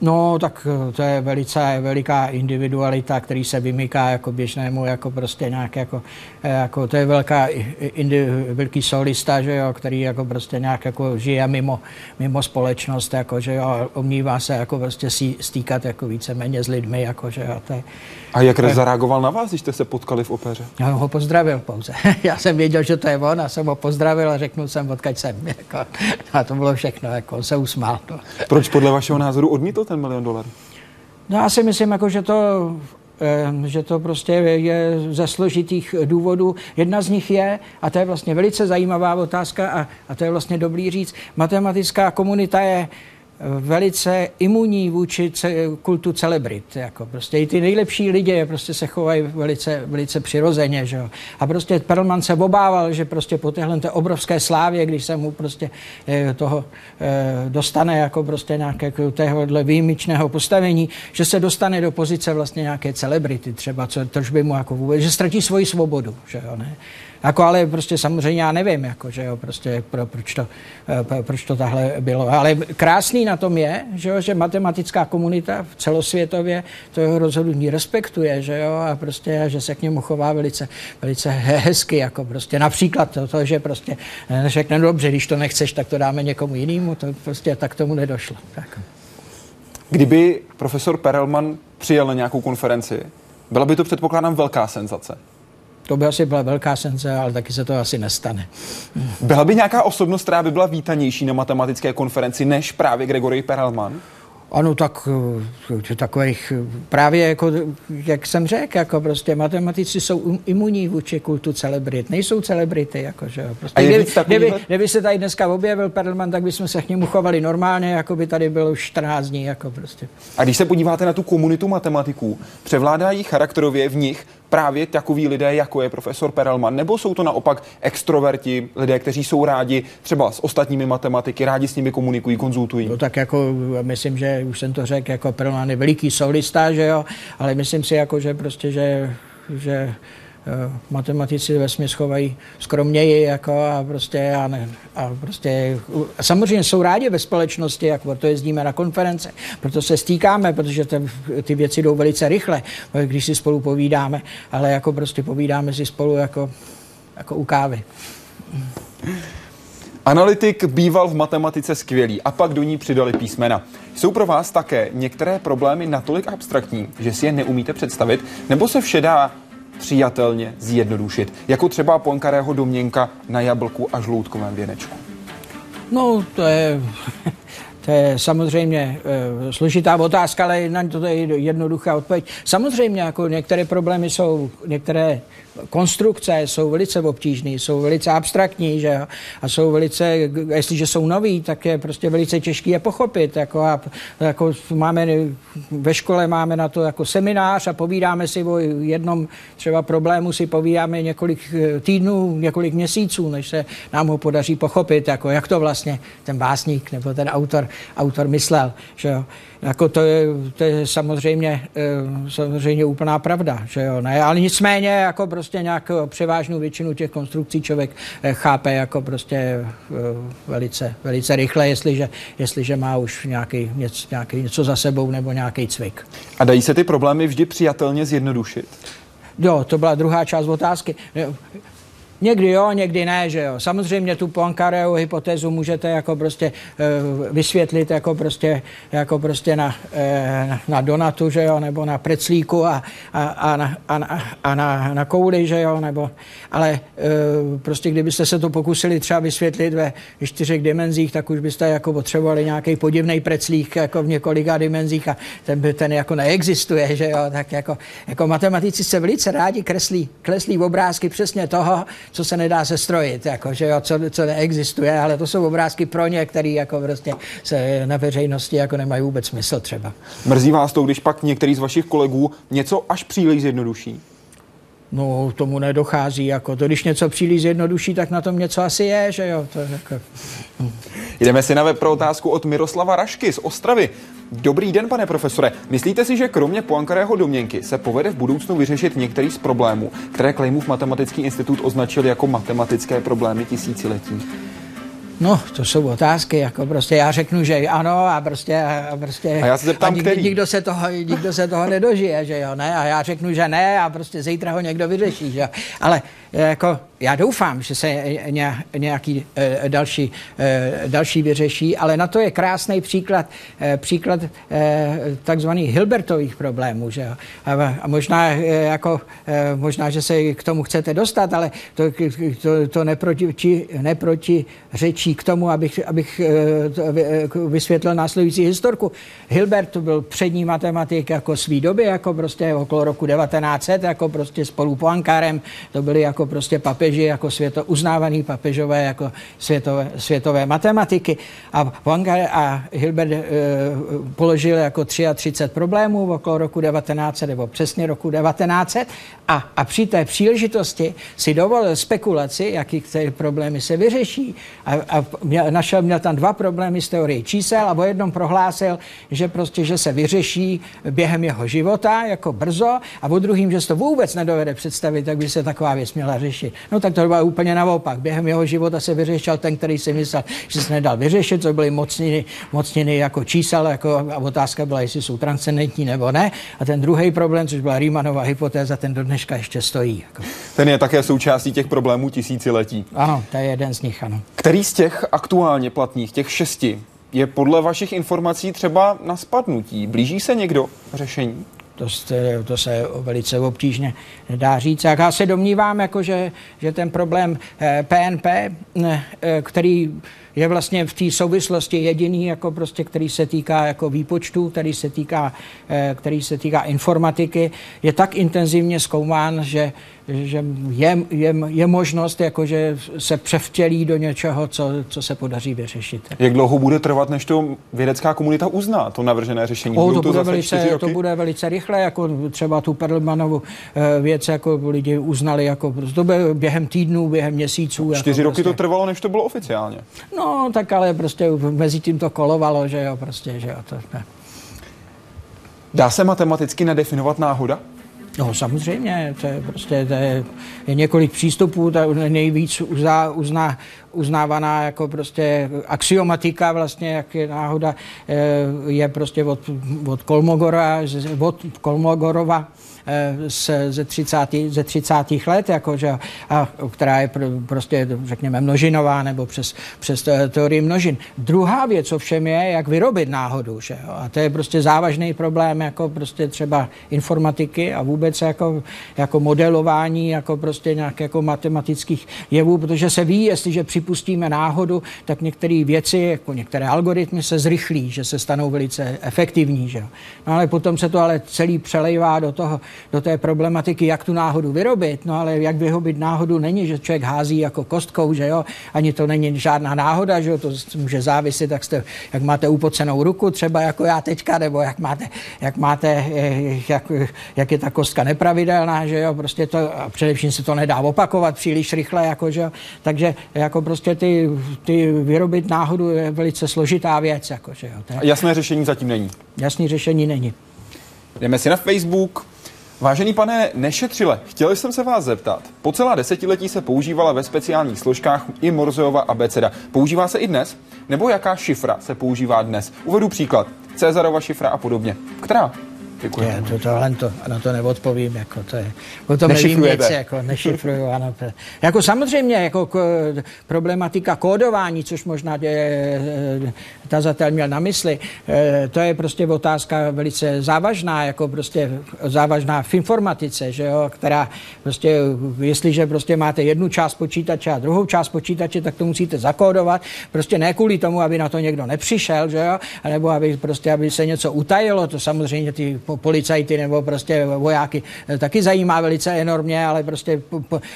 No, tak eh, to je velice veliká individualita, který se vymyká jako běžnému, jako prostě nějak jako, eh, jako to je velká, indi, velký solista, že jo, který jako prostě nějak jako žije mimo, mimo společnost, jako, že jo, omnívá se jako prostě stýkat jako víceméně s lidmi, jako, že jo, to je, a jak tak... zareagoval na vás, když jste se potkali v opeře? Já ho pozdravil pouze. Já jsem věděl, že to je on a jsem ho pozdravil a řekl jsem, odkaď jsem. Jako, a to bylo všechno, jako, on se usmál. To. Proč podle vašeho názoru odmítl ten milion dolarů? No já si myslím, jako, že to eh, že to prostě je ze složitých důvodů. Jedna z nich je, a to je vlastně velice zajímavá otázka a, a to je vlastně dobrý říct, matematická komunita je velice imunní vůči kultu celebrit. Jako prostě i ty nejlepší lidi prostě se chovají velice, velice přirozeně. Že? A prostě Perlman se obával, že prostě po téhle té obrovské slávě, když se mu prostě eh, toho eh, dostane jako prostě nějaké téhohle výjimečného postavení, že se dostane do pozice vlastně nějaké celebrity třeba, co, tož by mu jako vůbec, že ztratí svoji svobodu. Že jo, ne? Jako ale prostě samozřejmě já nevím, jako, že jo, prostě pro, proč, to, eh, proč to tahle bylo. Ale krásný na tom je, že, jo, že matematická komunita v celosvětově to jeho rozhodnutí respektuje, že jo, a prostě, že se k němu chová velice, velice hezky, jako prostě například to, to že prostě eh, řekne, dobře, když to nechceš, tak to dáme někomu jinému, to prostě tak tomu nedošlo. Tak. Kdyby profesor Perelman přijel na nějakou konferenci, byla by to předpokládám velká senzace. To by asi byla velká sence, ale taky se to asi nestane. Byla by nějaká osobnost, která by byla vítanější na matematické konferenci než právě Gregory Perelman? Ano, tak eh, takových eh, právě jako, jak jsem řekl, jako prostě matematici jsou imunní vůči kultu celebrit, nejsou celebrity, jako, že. Prostě, kdyby, kdyby, kdyby, se tady dneska objevil Perlman, tak bychom se k němu chovali normálně, jako by tady bylo už 14 dní, jako prostě. A když se podíváte na tu komunitu matematiků, převládají charakterově v nich právě takový lidé, jako je profesor Perelman, nebo jsou to naopak extroverti, lidé, kteří jsou rádi třeba s ostatními matematiky, rádi s nimi komunikují, konzultují? No tak jako myslím, že už jsem to řekl, jako Perelman je veliký solista, že jo, ale myslím si jako, že prostě, že, že matematici ve směs chovají skromněji jako a prostě, a, ne, a prostě a samozřejmě jsou rádi ve společnosti, jako proto jezdíme na konference, proto se stýkáme, protože ty, ty věci jdou velice rychle, když si spolu povídáme, ale jako prostě povídáme si spolu jako, jako u kávy. Analytik býval v matematice skvělý a pak do ní přidali písmena. Jsou pro vás také některé problémy natolik abstraktní, že si je neumíte představit, nebo se vše dá přijatelně zjednodušit, jako třeba Poincarého domněnka na jablku a žloutkovém věnečku? No, to je, to je samozřejmě e, složitá otázka, ale na to je jednoduchá odpověď. Samozřejmě, jako některé problémy jsou, některé konstrukce jsou velice obtížné, jsou velice abstraktní, že jo? a jsou velice, jestliže jsou noví, tak je prostě velice těžké je pochopit. Jako, a, jako máme, ve škole máme na to jako seminář a povídáme si o jednom třeba problému, si povídáme několik eh, týdnů, několik měsíců, než se nám ho podaří pochopit, jako jak to vlastně ten básník nebo ten autor, autor myslel. Že jo? Jako to, je, to je samozřejmě, eh, samozřejmě úplná pravda, že jo, ne? ale nicméně jako prostě nějakou převážnou většinu těch konstrukcí člověk eh, chápe jako prostě eh, velice, velice rychle, jestliže, jestliže má už nějaký, něco, nějaký, něco za sebou nebo nějaký cvik. A dají se ty problémy vždy přijatelně zjednodušit? Jo, to byla druhá část otázky. Někdy jo, někdy ne, že jo. Samozřejmě tu Poincaréovu hypotézu můžete jako prostě e, vysvětlit jako prostě, jako prostě na, e, na donatu, že jo, nebo na preclíku a, a, a, na, a, a na, na kouli, že jo, nebo, ale e, prostě kdybyste se to pokusili třeba vysvětlit ve čtyřech dimenzích, tak už byste jako potřebovali nějaký podivný preclík jako v několika dimenzích a ten, ten jako neexistuje, že jo, tak jako, jako matematici se velice rádi kreslí, kreslí obrázky přesně toho, co se nedá sestrojit, jako, že jo, co, co neexistuje, ale to jsou obrázky pro ně, který jako prostě se na veřejnosti jako nemají vůbec smysl třeba. Mrzí vás to, když pak některý z vašich kolegů něco až příliš zjednoduší? No, tomu nedochází. Jako to, když něco příliš zjednoduší, tak na tom něco asi je, že jo. To, jako... Jdeme si na web pro otázku od Miroslava Rašky z Ostravy. Dobrý den, pane profesore. Myslíte si, že kromě Poincarého domněnky se povede v budoucnu vyřešit některý z problémů, které Klejmův matematický institut označil jako matematické problémy tisíciletí? No, to jsou otázky, jako prostě já řeknu, že ano a prostě, a prostě a já se zeptám, a nikdo, nikdo, se toho, nikdo se toho nedožije, že jo, ne, a já řeknu, že ne a prostě zítra ho někdo vyřeší, že jo. Ale jako já doufám, že se nějaký eh, další, eh, další vyřeší, ale na to je krásný příklad, eh, příklad takzvaných Hilbertových problémů. Že? A možná, jako, možná, že se k tomu chcete dostat, ale to, to, to neproti, neproti řečí k tomu, abych, abych vysvětlil následující historku. Hilbert byl přední matematik jako svý doby, jako prostě okolo roku 1900, jako prostě spolu Poincarem, to byly jako prostě papi papeži jako světo, uznávaný papežové jako světové, světové matematiky. A Poincar a Hilbert e, položil jako 33 problémů okolo roku 1900 nebo přesně roku 1900 a, a při té příležitosti si dovolil spekulaci, jaký ty problémy se vyřeší. A, a měl, našel, měl tam dva problémy z teorie čísel a o jednom prohlásil, že prostě, že se vyřeší během jeho života jako brzo a o druhým, že se to vůbec nedovede představit, tak by se taková věc měla řešit. No tak to bylo úplně naopak. Během jeho života se vyřešil ten, který si myslel, že se nedal vyřešit, co byly mocniny, mocniny jako čísel, jako, a otázka byla, jestli jsou transcendentní nebo ne. A ten druhý problém, což byla Riemannova hypotéza, ten do dneška ještě stojí. Jako. Ten je také součástí těch problémů tisíciletí. Ano, to je jeden z nich, ano. Který z těch aktuálně platných, těch šesti, je podle vašich informací třeba na spadnutí? Blíží se někdo řešení? To, to se velice obtížně dá říct. A já se domnívám, jako že, že ten problém PNP, eh, eh, který je vlastně v té souvislosti jediný, jako prostě, který se týká jako výpočtu, který se týká, eh, který se týká informatiky, je tak intenzivně zkoumán, že že je, je, je možnost, jako, že se převtělí do něčeho, co, co se podaří vyřešit. Jak dlouho bude trvat, než to vědecká komunita uzná, to navržené řešení? O, to, to, bude velice, to bude velice rychle, jako třeba tu Perlmanovu eh, věc, jako lidi uznali, jako to bude během týdnů, během měsíců. Čtyři jako roky prostě. to trvalo, než to bylo oficiálně. No, tak ale prostě mezi tím to kolovalo, že jo, prostě, že jo, to ne. Dá se matematicky nadefinovat náhoda? No samozřejmě, to je prostě to je, je několik přístupů, ta nejvíc uzná, uzná, uznávaná jako prostě axiomatika vlastně, jak je náhoda, eh, je prostě od, od Kolmogora, od Kolmogorova, z, ze, 30, ze 30. let, jako, že, a, která je pr, prostě, řekněme, množinová nebo přes, přes teorii množin. Druhá věc ovšem je, jak vyrobit náhodu. Že, a to je prostě závažný problém, jako prostě třeba informatiky a vůbec jako, jako modelování, jako prostě nějak jako matematických jevů, protože se ví, jestliže připustíme náhodu, tak některé věci, jako některé algoritmy se zrychlí, že se stanou velice efektivní. Že? No ale potom se to ale celý přelejvá do toho, do té problematiky, jak tu náhodu vyrobit. No ale jak vyrobit náhodu není, že člověk hází jako kostkou, že jo, ani to není žádná náhoda, že jo, to může záviset, jak, jste, jak máte upocenou ruku, třeba jako já teďka, nebo jak máte, jak, máte, jak, jak je ta kostka nepravidelná, že jo, prostě to, a především se to nedá opakovat příliš rychle, jako, že jo, takže jako prostě ty, ty vyrobit náhodu je velice složitá věc, jako, že jo. Jasné řešení zatím není. Jasné řešení není. Jdeme si na Facebook. Vážený pane Nešetřile, chtěl jsem se vás zeptat. Po celá desetiletí se používala ve speciálních složkách i Morzeova abeceda. Používá se i dnes? Nebo jaká šifra se používá dnes? Uvedu příklad. Cezarova šifra a podobně. Která? Děkuji. Je, to, tohle to, na to neodpovím, jako to je, o tom nevím nic, jako nešifruju, ano. To, jako samozřejmě, jako k, problematika kódování, což možná je, tazatel měl na mysli, e, to je prostě otázka velice závažná, jako prostě závažná v informatice, že jo, která prostě, jestliže prostě máte jednu část počítače a druhou část počítače, tak to musíte zakódovat, prostě ne kvůli tomu, aby na to někdo nepřišel, že jo, nebo aby prostě, aby se něco utajilo, to samozřejmě ty policajty nebo prostě vojáky eh, taky zajímá velice enormně, ale prostě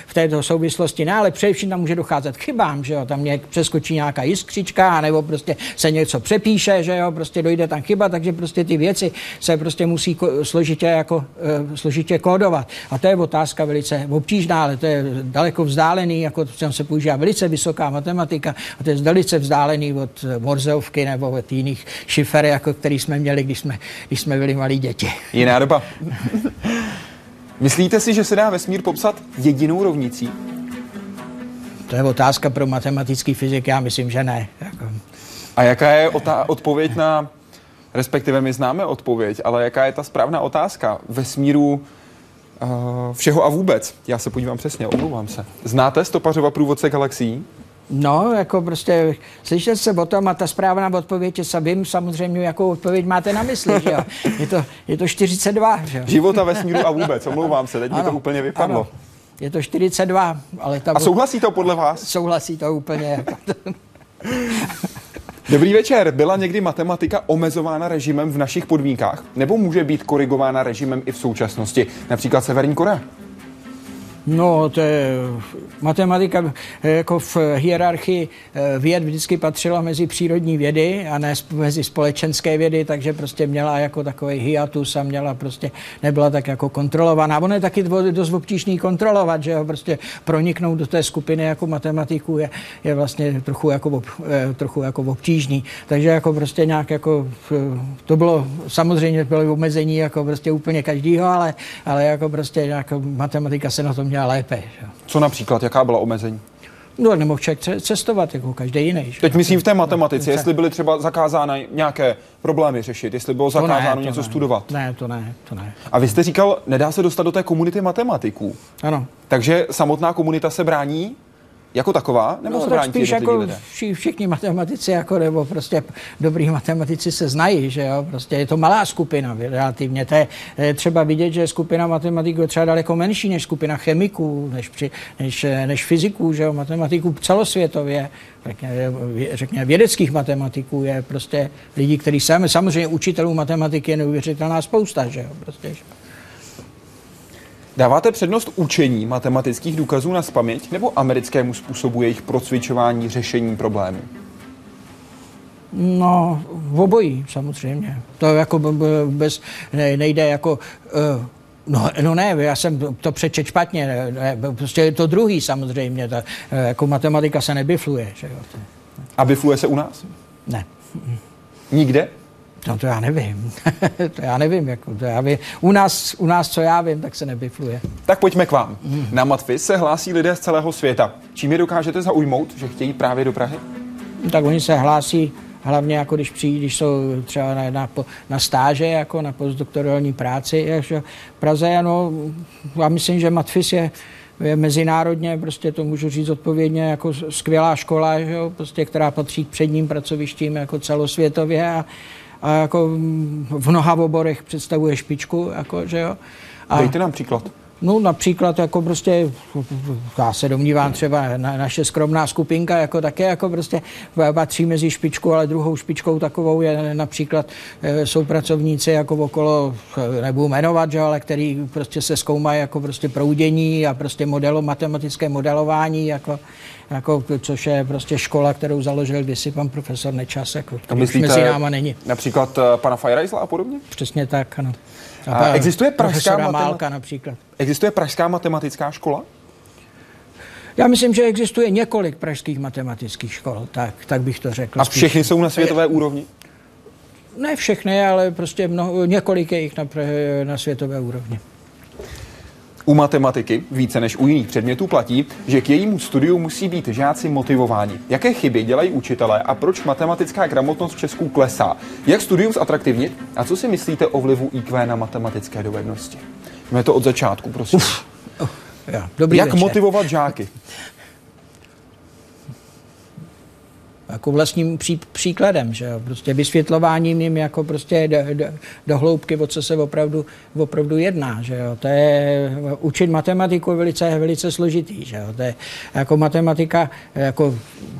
v této souvislosti ne, ale především tam může docházet k chybám, že jo, tam mě přeskočí nějaká jiskřička, nebo prostě se něco přepíše, že jo, prostě dojde tam chyba, takže prostě ty věci se prostě musí složitě jako eh, složitě kódovat. A to je otázka velice obtížná, ale to je daleko vzdálený, jako tam se používá velice vysoká matematika a to je velice vzdálený od Morzeovky nebo od jiných šifer, jako který jsme měli, když jsme, když jsme byli malí děti děti. Jiná doba. Myslíte si, že se dá vesmír popsat jedinou rovnicí? To je otázka pro matematický fyzik, já myslím, že ne. Jako... A jaká je otá- odpověď na, respektive my známe odpověď, ale jaká je ta správná otázka vesmíru uh, všeho a vůbec? Já se podívám přesně, omlouvám se. Znáte stopařova průvodce galaxií? No, jako prostě slyšel jsem o tom a ta správná odpověď je, vím samozřejmě, jakou odpověď máte na mysli, že jo. Je to, je to 42, že jo. Života vesmíru a vůbec, omlouvám se, teď ano, mi to úplně vypadlo. Ano. Je to 42, ale ta... A souhlasí to podle vás? Souhlasí to úplně. Dobrý večer. Byla někdy matematika omezována režimem v našich podmínkách? Nebo může být korigována režimem i v současnosti? Například Severní Korea? No, to je matematika jako v hierarchii eh, věd vždycky patřila mezi přírodní vědy a ne mezi společenské vědy, takže prostě měla jako takový hiatus a měla prostě, nebyla tak jako kontrolovaná. Ono je taky dost obtížný kontrolovat, že jo, prostě proniknout do té skupiny jako matematiku je, je vlastně trochu jako, eh, trochu jako obtížný. Takže jako prostě nějak jako, to bylo, samozřejmě bylo omezení jako prostě úplně každýho, ale, ale jako prostě nějak matematika se na tom měla lépe. Že? Co například, jaká byla omezení? No, nemohl člověk cestovat, jako každý jiný. Že? Teď myslím v té matematice, jestli byly třeba zakázány nějaké problémy řešit, jestli bylo zakázáno ne, něco ne. studovat. Ne, to ne, to ne. A vy jste říkal, nedá se dostat do té komunity matematiků. Ano. Takže samotná komunita se brání jako taková, nebo no, se brání spíš jako lidé? Vši, všichni matematici, jako, nebo prostě dobrý matematici se znají, že jo, prostě je to malá skupina relativně. To je, je třeba vidět, že skupina matematiků je třeba daleko menší než skupina chemiků, než, při, než, než fyziků, že jo, matematiků celosvětově, řekněme, řekněme vědeckých matematiků je prostě lidí, kteří sami, samozřejmě učitelů matematiky je neuvěřitelná spousta, že jo, prostě. Že? Dáváte přednost učení matematických důkazů na spaměť nebo americkému způsobu jejich procvičování řešení problémů? No, v obojí samozřejmě. To jako bez, ne, nejde jako... Uh, No, no ne, já jsem to přečet špatně, ne, ne, prostě je to druhý samozřejmě, ta, jako matematika se nebifluje. Že jo. A bifluje se u nás? Ne. Nikde? No to já nevím. to já nevím. Jako, to já vím. U, nás, u nás, co já vím, tak se nebifluje. Tak pojďme k vám. Mm. Na Matfis se hlásí lidé z celého světa. Čím je dokážete zaujmout, že chtějí právě do Prahy? Tak oni se hlásí hlavně jako když přijdí, když jsou třeba na, na, na stáže, jako na postdoktorální práci jako v Praze. No, já myslím, že Matfis je je mezinárodně, prostě to můžu říct odpovědně, jako skvělá škola, že jo, prostě, která patří k předním pracovištím jako celosvětově a, a jako v mnoha oborech představuje špičku, jako, že jo. A, Dejte nám příklad. No například jako prostě, já se domnívám třeba na, naše skromná skupinka jako také jako prostě patří mezi špičku, ale druhou špičkou takovou je například e, jsou pracovníci jako okolo, e, nebudu jmenovat, že, ale který prostě se zkoumají jako prostě proudění a prostě modelo, matematické modelování jako jako, což je prostě škola, kterou založil kdysi pan profesor Nečas, jako, který už mezi náma není. Například uh, pana Fajrajsla a podobně? Přesně tak, ano. A, a existuje pražská matema- Málka například. Existuje pražská matematická škola? Já myslím, že existuje několik pražských matematických škol, tak, tak bych to řekl. A všechny spíš. jsou na světové úrovni? Ne všechny, ale prostě mnoho, několik je jich na, na světové úrovni. U matematiky více než u jiných předmětů platí, že k jejímu studiu musí být žáci motivováni. Jaké chyby dělají učitelé a proč matematická gramotnost v Česku klesá? Jak studium zatraktivnit a co si myslíte o vlivu IQ na matematické dovednosti? Jdeme to od začátku, prosím. Uf. Dobrý Jak večer. motivovat žáky? jako vlastním pří, příkladem, že jo? prostě vysvětlováním jim jako prostě do, do, do hloubky, o co se opravdu, opravdu jedná, že jo? to je, učit matematiku velice, velice složitý, že jo? to je jako matematika, jako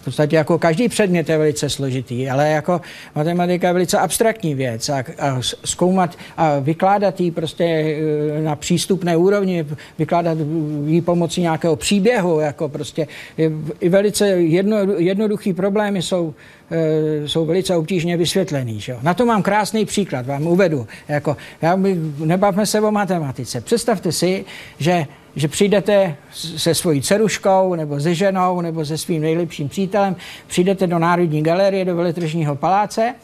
v podstatě jako každý předmět je velice složitý, ale jako matematika je velice abstraktní věc a, a zkoumat a vykládat ji prostě e, na přístupné úrovni, vykládat ji pomocí nějakého příběhu, jako prostě je velice jedno, jednoduchý problém jsou, e, jsou velice obtížně vysvětlený. Že? Na to mám krásný příklad, vám uvedu. Jako, já by, nebavme se o matematice. Představte si, že že přijdete se svojí dceruškou, nebo se ženou, nebo se svým nejlepším přítelem, přijdete do Národní galerie, do Veletržního paláce,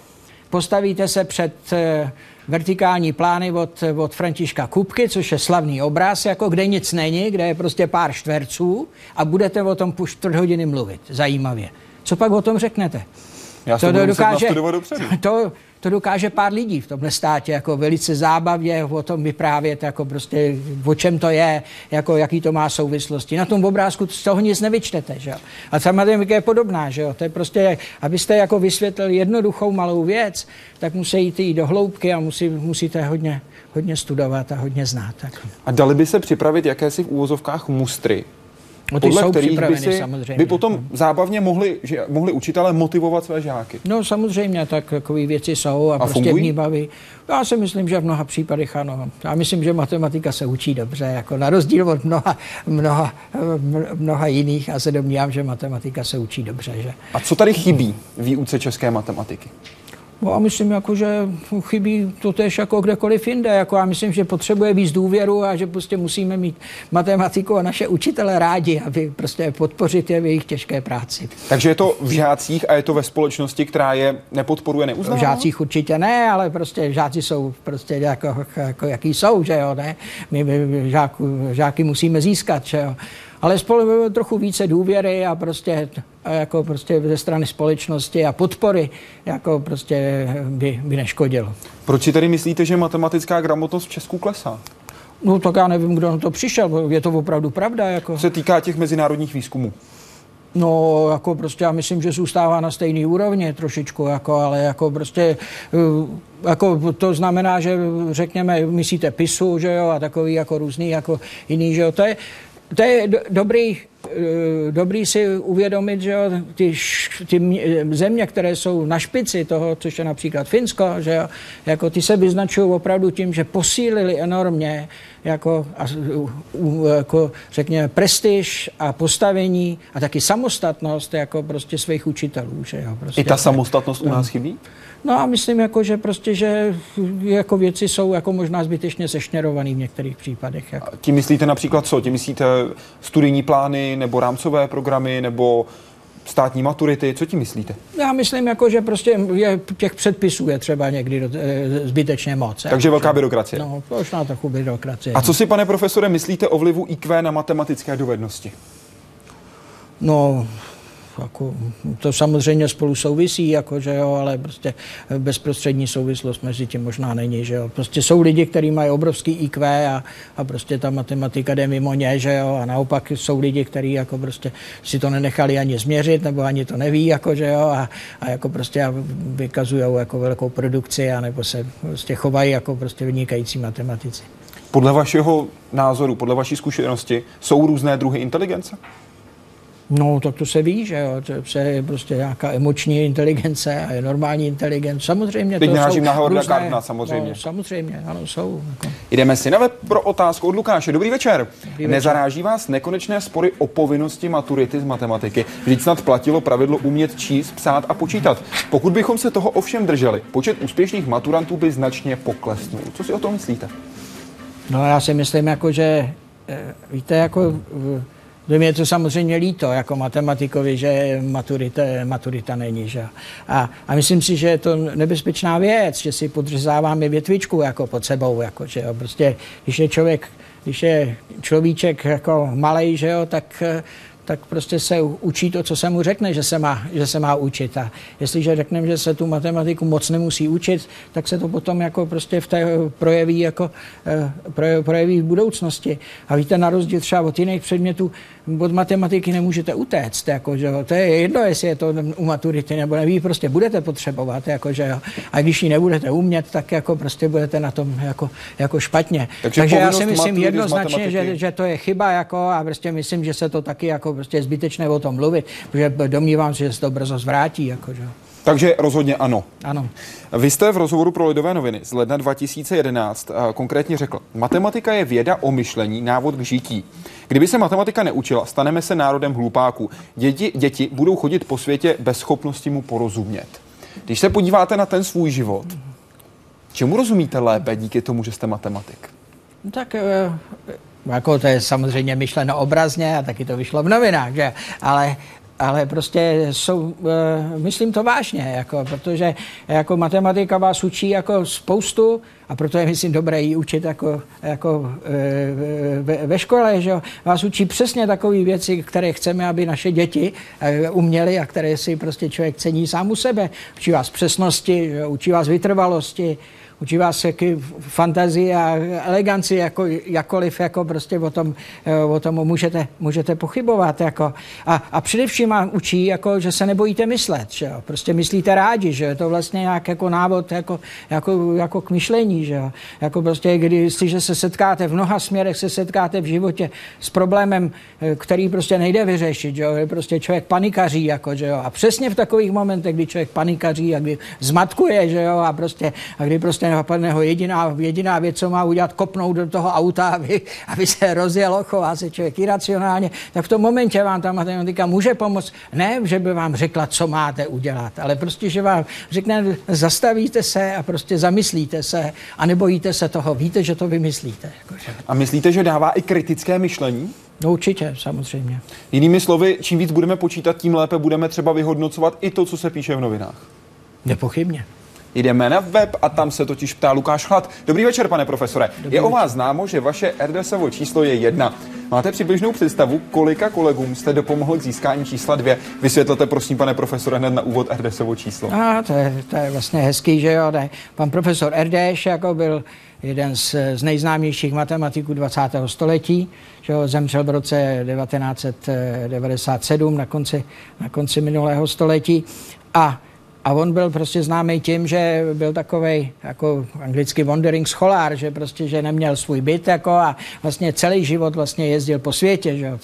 postavíte se před e, vertikální plány od, od Františka Kupky, což je slavný obraz, jako kde nic není, kde je prostě pár štverců a budete o tom půl čtvrt hodiny mluvit. Zajímavě. Co pak o tom řeknete? Já to, to dokáže, to, to dokáže pár lidí v tomhle státě, jako velice zábavě o tom vyprávět, jako prostě o čem to je, jako jaký to má souvislosti. Na tom obrázku z toho nic nevyčtete, že jo. A ta matematika je podobná, že jo. To je prostě, abyste jako vysvětlili jednoduchou malou věc, tak musí jít do hloubky a musí, musíte hodně, hodně studovat a hodně znát. Tak. A dali by se připravit jakési v úvozovkách mustry, No podle jsou kterých by, si, samozřejmě. by potom zábavně mohli, že, mohli učitelé motivovat své žáky. No samozřejmě, tak takové věci jsou a, a prostě fungují? mě baví. Já si myslím, že v mnoha případech ano. Já myslím, že matematika se učí dobře, jako na rozdíl od mnoha, mnoha, mnoha jiných a se domnívám, že matematika se učí dobře. Že? A co tady chybí výuce české matematiky? No a myslím, jako, že chybí to tež jako kdekoliv jinde. Jako já myslím, že potřebuje víc důvěru a že prostě musíme mít matematiku a naše učitele rádi, aby prostě podpořit je v jejich těžké práci. Takže je to v žácích a je to ve společnosti, která je nepodporuje, neuznává? V žácích určitě ne, ale prostě žáci jsou prostě jako, jako jaký jsou, že jo, ne? My, my žáku, žáky musíme získat, že jo ale spolu trochu více důvěry a prostě, jako prostě ze strany společnosti a podpory jako prostě by, by neškodilo. Proč si tedy myslíte, že matematická gramotnost v Česku klesá? No tak já nevím, kdo na to přišel, je to opravdu pravda. Jako. Se týká těch mezinárodních výzkumů. No, jako prostě já myslím, že zůstává na stejné úrovni trošičku, jako, ale jako prostě, eh, jako to znamená, že řekněme, myslíte pisu, že jo, a takový jako různý, jako jiný, že jo, to je, to je do, dobrý, eh, dobrý si uvědomit, že jo, ty, ty země, které jsou na špici toho, což je například Finsko, že jo, jako ty se vyznačují opravdu tím, že posílili enormně jako, a, jako řekněme, prestiž a postavení a taky samostatnost jako prostě svých učitelů. Že jo, prostě, I ta samostatnost u nás chybí? No a myslím, jako, že prostě, že jako věci jsou jako možná zbytečně sešněrované v některých případech. Jako. Tím myslíte například co? Tím myslíte studijní plány nebo rámcové programy nebo státní maturity? Co tím myslíte? Já myslím, jako, že prostě je, těch předpisů je třeba někdy do, e, zbytečně moc. Takže velká byrokracie. No, možná trochu byrokracie. A co si, pane profesore, myslíte o vlivu IQ na matematické dovednosti? No, jako, to samozřejmě spolu souvisí, jako, že jo, ale prostě bezprostřední souvislost mezi tím možná není. Že jo. Prostě jsou lidi, kteří mají obrovský IQ a, a prostě ta matematika jde mimo ně, že jo, a naopak jsou lidi, kteří jako prostě si to nenechali ani změřit, nebo ani to neví, jako, že jo, a, a jako prostě vykazují jako velkou produkci, a nebo se prostě chovají jako prostě vynikající matematici. Podle vašeho názoru, podle vaší zkušenosti, jsou různé druhy inteligence? No, tak to se ví, že jo, to je prostě nějaká emoční inteligence a je normální inteligence. Samozřejmě Teď to jsou na Howarda různé, Gardnera, samozřejmě. No, samozřejmě, ano, jsou. Jako. Jdeme si na web pro otázku od Lukáše. Dobrý večer. Dobrý večer. Nezaráží vás nekonečné spory o povinnosti maturity z matematiky? Vždyť snad platilo pravidlo umět číst, psát a počítat. Pokud bychom se toho ovšem drželi, počet úspěšných maturantů by značně poklesnul. Co si o tom myslíte? No já si myslím, jako, že eh, víte, jako že mě to samozřejmě líto jako matematikovi, že maturita, maturita není. Že? A, a, myslím si, že je to nebezpečná věc, že si podřezáváme větvičku jako pod sebou. Jako, že jo? Prostě, když je člověk, když je človíček jako malej, že jo, tak tak prostě se učí to, co se mu řekne, že se má, že se má učit. A jestliže řekneme, že se tu matematiku moc nemusí učit, tak se to potom jako prostě v té projeví, jako, eh, projeví v budoucnosti. A víte, na rozdíl třeba od jiných předmětů, od matematiky nemůžete utéct. Jako, že jo. To je jedno, jestli je to u maturity nebo neví, prostě budete potřebovat. Jako, že jo. A když ji nebudete umět, tak jako prostě budete na tom jako, jako špatně. Takže, Takže já si myslím jednoznačně, že, že, to je chyba jako, a prostě myslím, že se to taky jako prostě je zbytečné o tom mluvit, protože domnívám se, že se to brzo zvrátí. Jako, že. Takže rozhodně ano. Ano. Vy jste v rozhovoru pro Lidové noviny z ledna 2011 eh, konkrétně řekl, matematika je věda o myšlení, návod k žití. Kdyby se matematika neučila, staneme se národem hlupáků. Děti, děti budou chodit po světě bez schopnosti mu porozumět. Když se podíváte na ten svůj život, čemu rozumíte lépe díky tomu, že jste matematik? No tak eh, jako to je samozřejmě myšleno obrazně a taky to vyšlo v novinách, že? Ale ale prostě jsou, e, myslím to vážně, jako, protože jako matematika vás učí jako spoustu a proto je, myslím, dobré ji učit jako, jako e, ve, ve škole, že vás učí přesně takové věci, které chceme, aby naše děti e, uměly a které si prostě člověk cení sám u sebe. Učí vás přesnosti, že? učí vás vytrvalosti, učí vás jaký fantazii a eleganci, jako, jakkoliv jako prostě o tom, eh, o tom můžete, můžete pochybovat. Jako. A, a především vám učí, jako, že se nebojíte myslet. Že jo? Prostě myslíte rádi, že je to vlastně nějak jako návod jako, jako, jako k myšlení. Že jo? Jako prostě, když že se setkáte v mnoha směrech, se setkáte v životě s problémem, eh, který prostě nejde vyřešit. Že jo? Prostě člověk panikaří. Jako, že jo? A přesně v takových momentech, kdy člověk panikaří a kdy zmatkuje, že jo? a prostě, a kdy prostě prostě napadne ho jediná, jediná věc, co má udělat, kopnout do toho auta, aby, aby se rozjelo, chová se člověk iracionálně, tak v tom momentě vám ta matematika může pomoct. Ne, že by vám řekla, co máte udělat, ale prostě, že vám řekne, zastavíte se a prostě zamyslíte se a nebojíte se toho, víte, že to vymyslíte. A myslíte, že dává i kritické myšlení? No určitě, samozřejmě. Jinými slovy, čím víc budeme počítat, tím lépe budeme třeba vyhodnocovat i to, co se píše v novinách. Nepochybně. Jdeme na web a tam se totiž ptá Lukáš Chlad. Dobrý večer, pane profesore. Dobrý je večer. o vás známo, že vaše RDSovo číslo je jedna. Máte přibližnou představu, kolika kolegům jste dopomohl k získání čísla dvě? Vysvětlete prosím, pane profesore, hned na úvod RDSovo číslo. A to je, to je vlastně hezký, že jo. Ne? Pan profesor RDŠ jako byl jeden z, z nejznámějších matematiků 20. století, že ho zemřel v roce 1997 na konci, na konci minulého století a a on byl prostě známý tím, že byl takový jako anglicky wandering scholar, že prostě, že neměl svůj byt jako a vlastně celý život vlastně jezdil po světě, že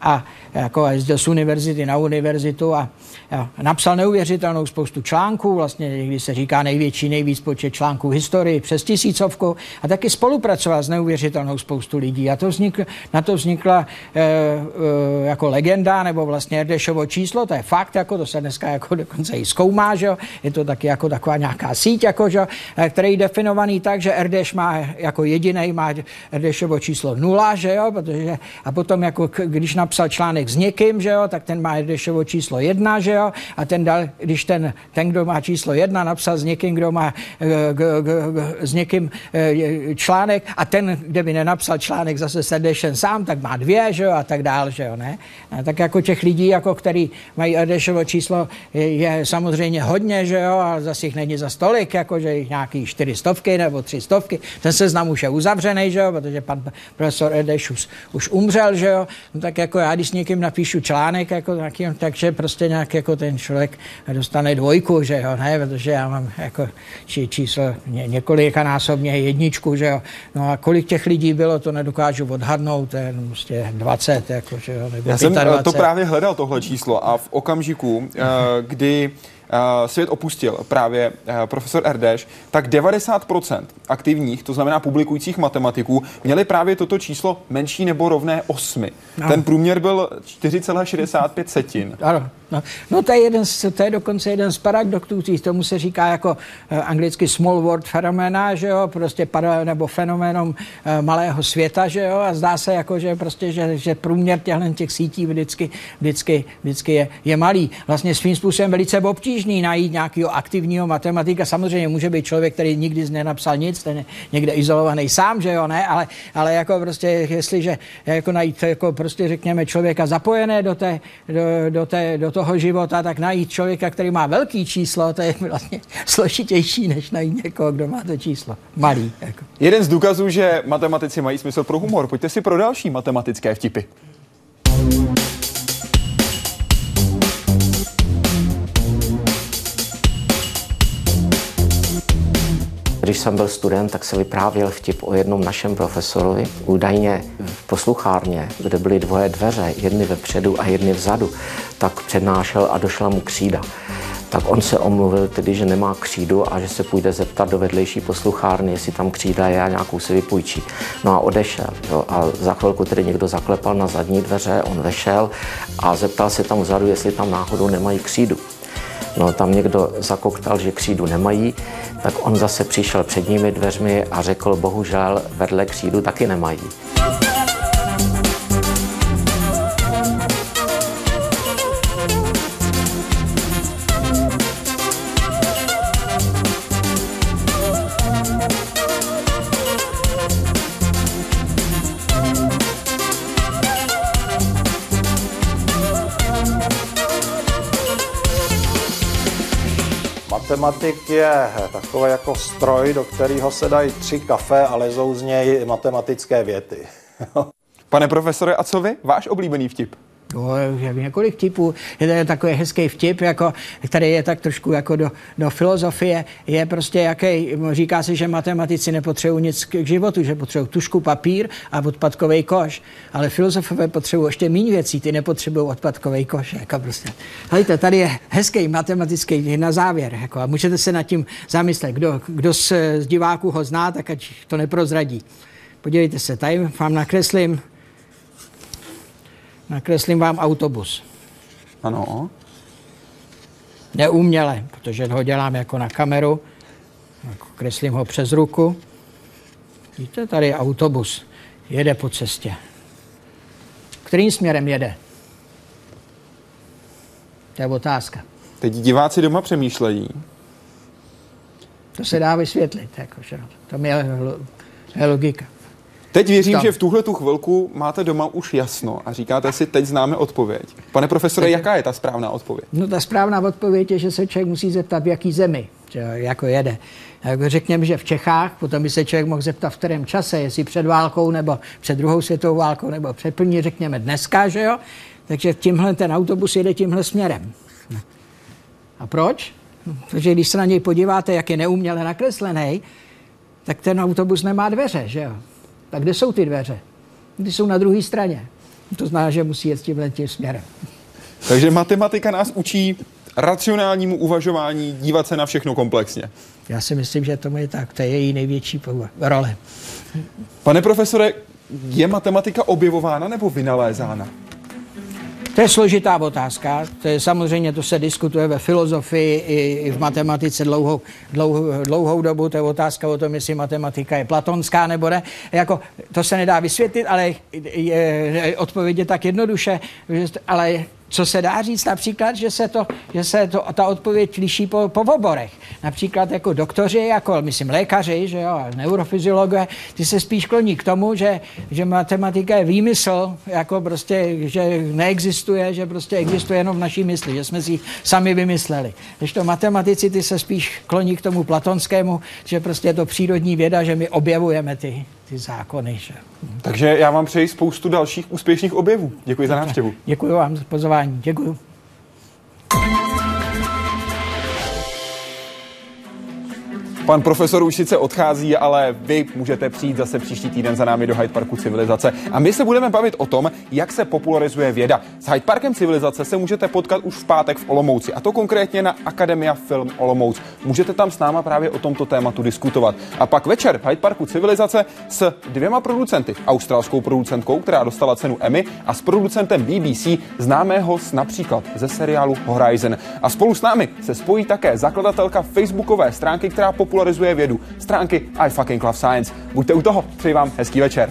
a jako jezdil z univerzity na univerzitu a, a napsal neuvěřitelnou spoustu článků, vlastně někdy se říká největší, nejvíc počet článků v historii, přes tisícovku a taky spolupracoval s neuvěřitelnou spoustu lidí. A to vznikl, na to vznikla e, e, jako legenda nebo vlastně Erdešovo číslo, to je fakt, jako to se dneska jako dokonce i zkoumá, že jo? je to taky jako taková nějaká síť, jako, že, eh, který je definovaný tak, že RDŠ má jako jediný má RDŠovo číslo nula, že jo, protože, a potom jako když napsal článek s někým, že jo, tak ten má RDŠovo číslo jedna, že jo, a ten dal, když ten, ten, kdo má číslo jedna, napsal s někým, kdo má g, g, g, s někým e, článek a ten, kde by nenapsal článek zase s RDŠem sám, tak má dvě, že jo, a tak dál, že jo, ne. A tak jako těch lidí, jako který mají RDŠovo číslo, je, je samozřejmě hodně, že jo, a zase jich není za stolik, jako že jich nějaký čtyři stovky nebo tři stovky. Ten seznam už je uzavřený, že jo, protože pan profesor Edeš už, už umřel, že jo. No, tak jako já, když s někým napíšu článek, jako nějaký, takže prostě nějak jako ten člověk dostane dvojku, že jo, ne, protože já mám jako či, číslo ně, několika násobně jedničku, že jo. No a kolik těch lidí bylo, to nedokážu odhadnout, to je prostě 20, jako, že jo, nebo Já jsem 25. Eh, to právě hledal, tohle číslo a v okamžiku, eh, kdy svět opustil právě eh, profesor Erdeš, tak 90% aktivních, to znamená publikujících matematiků, měli právě toto číslo menší nebo rovné 8. No. Ten průměr byl 4,65 setin. Ano. No, no to, je jeden z, to je dokonce jeden z paradoxů, tomu se říká jako uh, anglicky small world fenomena, že jo, prostě para, nebo fenoménom uh, malého světa, že jo, a zdá se jako, že prostě, že, že průměr těchto těch sítí vždycky, vždycky, vždycky je, je malý. Vlastně svým způsobem velice obtížný najít nějakého aktivního matematika. Samozřejmě může být člověk, který nikdy nenapsal nic, ten je někde izolovaný sám, že jo, ne, ale, ale jako prostě, jestliže jako najít jako prostě řekněme člověka zapojené do té, do, do té, do toho toho života, tak najít člověka, který má velký číslo, to je vlastně složitější, než najít někoho, kdo má to číslo malý. Jako. Jeden z důkazů, že matematici mají smysl pro humor. Pojďte si pro další matematické vtipy. Když jsem byl student, tak se vyprávěl vtip o jednom našem profesorovi. Údajně v posluchárně, kde byly dvoje dveře, jedny vepředu a jedny vzadu, tak přednášel a došla mu křída. Tak on se omluvil tedy, že nemá křídu a že se půjde zeptat do vedlejší posluchárny, jestli tam křída je a nějakou si vypůjčí. No a odešel. Jo. A za chvilku tedy někdo zaklepal na zadní dveře, on vešel a zeptal se tam vzadu, jestli tam náhodou nemají křídu. No tam někdo zakoktal, že křídu nemají, tak on zase přišel před nimi dveřmi a řekl, bohužel vedle křídu taky nemají. Matematik je takový jako stroj, do kterého se dají tři kafe a lezou z něj matematické věty. Pane profesore, a co vy? Váš oblíbený vtip? No, je několik typů. Je to takový hezký vtip, jako, který je tak trošku jako do, do filozofie. Je prostě jaký, říká se, že matematici nepotřebují nic k životu, že potřebují tušku, papír a odpadkový koš. Ale filozofové potřebují ještě méně věcí, ty nepotřebují odpadkový koš. Jako prostě. Hejte, tady je hezký matematický na závěr. Jako, a můžete se nad tím zamyslet. Kdo, kdo z, z diváků ho zná, tak ať to neprozradí. Podívejte se, tady vám nakreslím Nakreslím vám autobus. Ano. Neuměle, protože ho dělám jako na kameru. Kreslím ho přes ruku. Víte, tady je autobus. Jede po cestě. Kterým směrem jede? To je otázka. Teď diváci doma přemýšlejí. To se dá vysvětlit, jako, že? to je logika. Teď věřím, Tam. že v tuhle tu chvilku máte doma už jasno a říkáte si, teď známe odpověď. Pane profesore, jaká je ta správná odpověď? No ta správná odpověď je, že se člověk musí zeptat, v jaký zemi že, jako jede. Jako řekněme, že v Čechách, potom by se člověk mohl zeptat, v kterém čase, jestli před válkou, nebo před druhou světovou válkou, nebo před první, řekněme dneska, že jo? Takže tímhle ten autobus jede tímhle směrem. A proč? Protože když se na něj podíváte, jak je neuměle nakreslený, tak ten autobus nemá dveře, že jo? Tak kde jsou ty dveře? Ty jsou na druhé straně. To znamená, že musí jet tímhle tím směrem. Takže matematika nás učí racionálnímu uvažování, dívat se na všechno komplexně. Já si myslím, že tomu je tak. To je její největší role. Pane profesore, je matematika objevována nebo vynalézána? To je složitá otázka. To je samozřejmě, to se diskutuje ve filozofii i, i v matematice dlouhou, dlouhou, dlouhou dobu. To je otázka o tom, jestli matematika je platonská nebo ne. Jako, to se nedá vysvětlit, ale je, je, odpověď je tak jednoduše, ale co se dá říct například, že se, to, že se to, ta odpověď liší po, po oborech. Například jako doktoři, jako myslím lékaři, že jo, neurofyziologové, ty se spíš kloní k tomu, že, že matematika je výmysl, jako prostě, že neexistuje, že prostě existuje jenom v naší mysli, že jsme si sami vymysleli. Když to matematici, ty se spíš kloní k tomu platonskému, že prostě je to přírodní věda, že my objevujeme ty, ty zákony. Že? Takže já vám přeji spoustu dalších úspěšných objevů. Děkuji za návštěvu. Děkuji vám za pozvání. Děkuji. Pan profesor už sice odchází, ale vy můžete přijít zase příští týden za námi do Hyde Parku Civilizace. A my se budeme bavit o tom, jak se popularizuje věda. S Hyde Parkem Civilizace se můžete potkat už v pátek v Olomouci, a to konkrétně na Akademia Film Olomouc. Můžete tam s náma právě o tomto tématu diskutovat. A pak večer v Hyde Parku Civilizace s dvěma producenty. Australskou producentkou, která dostala cenu Emmy, a s producentem BBC, známého například ze seriálu Horizon. A spolu s námi se spojí také zakladatelka facebookové stránky, která popularizuje vědu. Stránky I fucking love science. Buďte u toho, přeji vám hezký večer.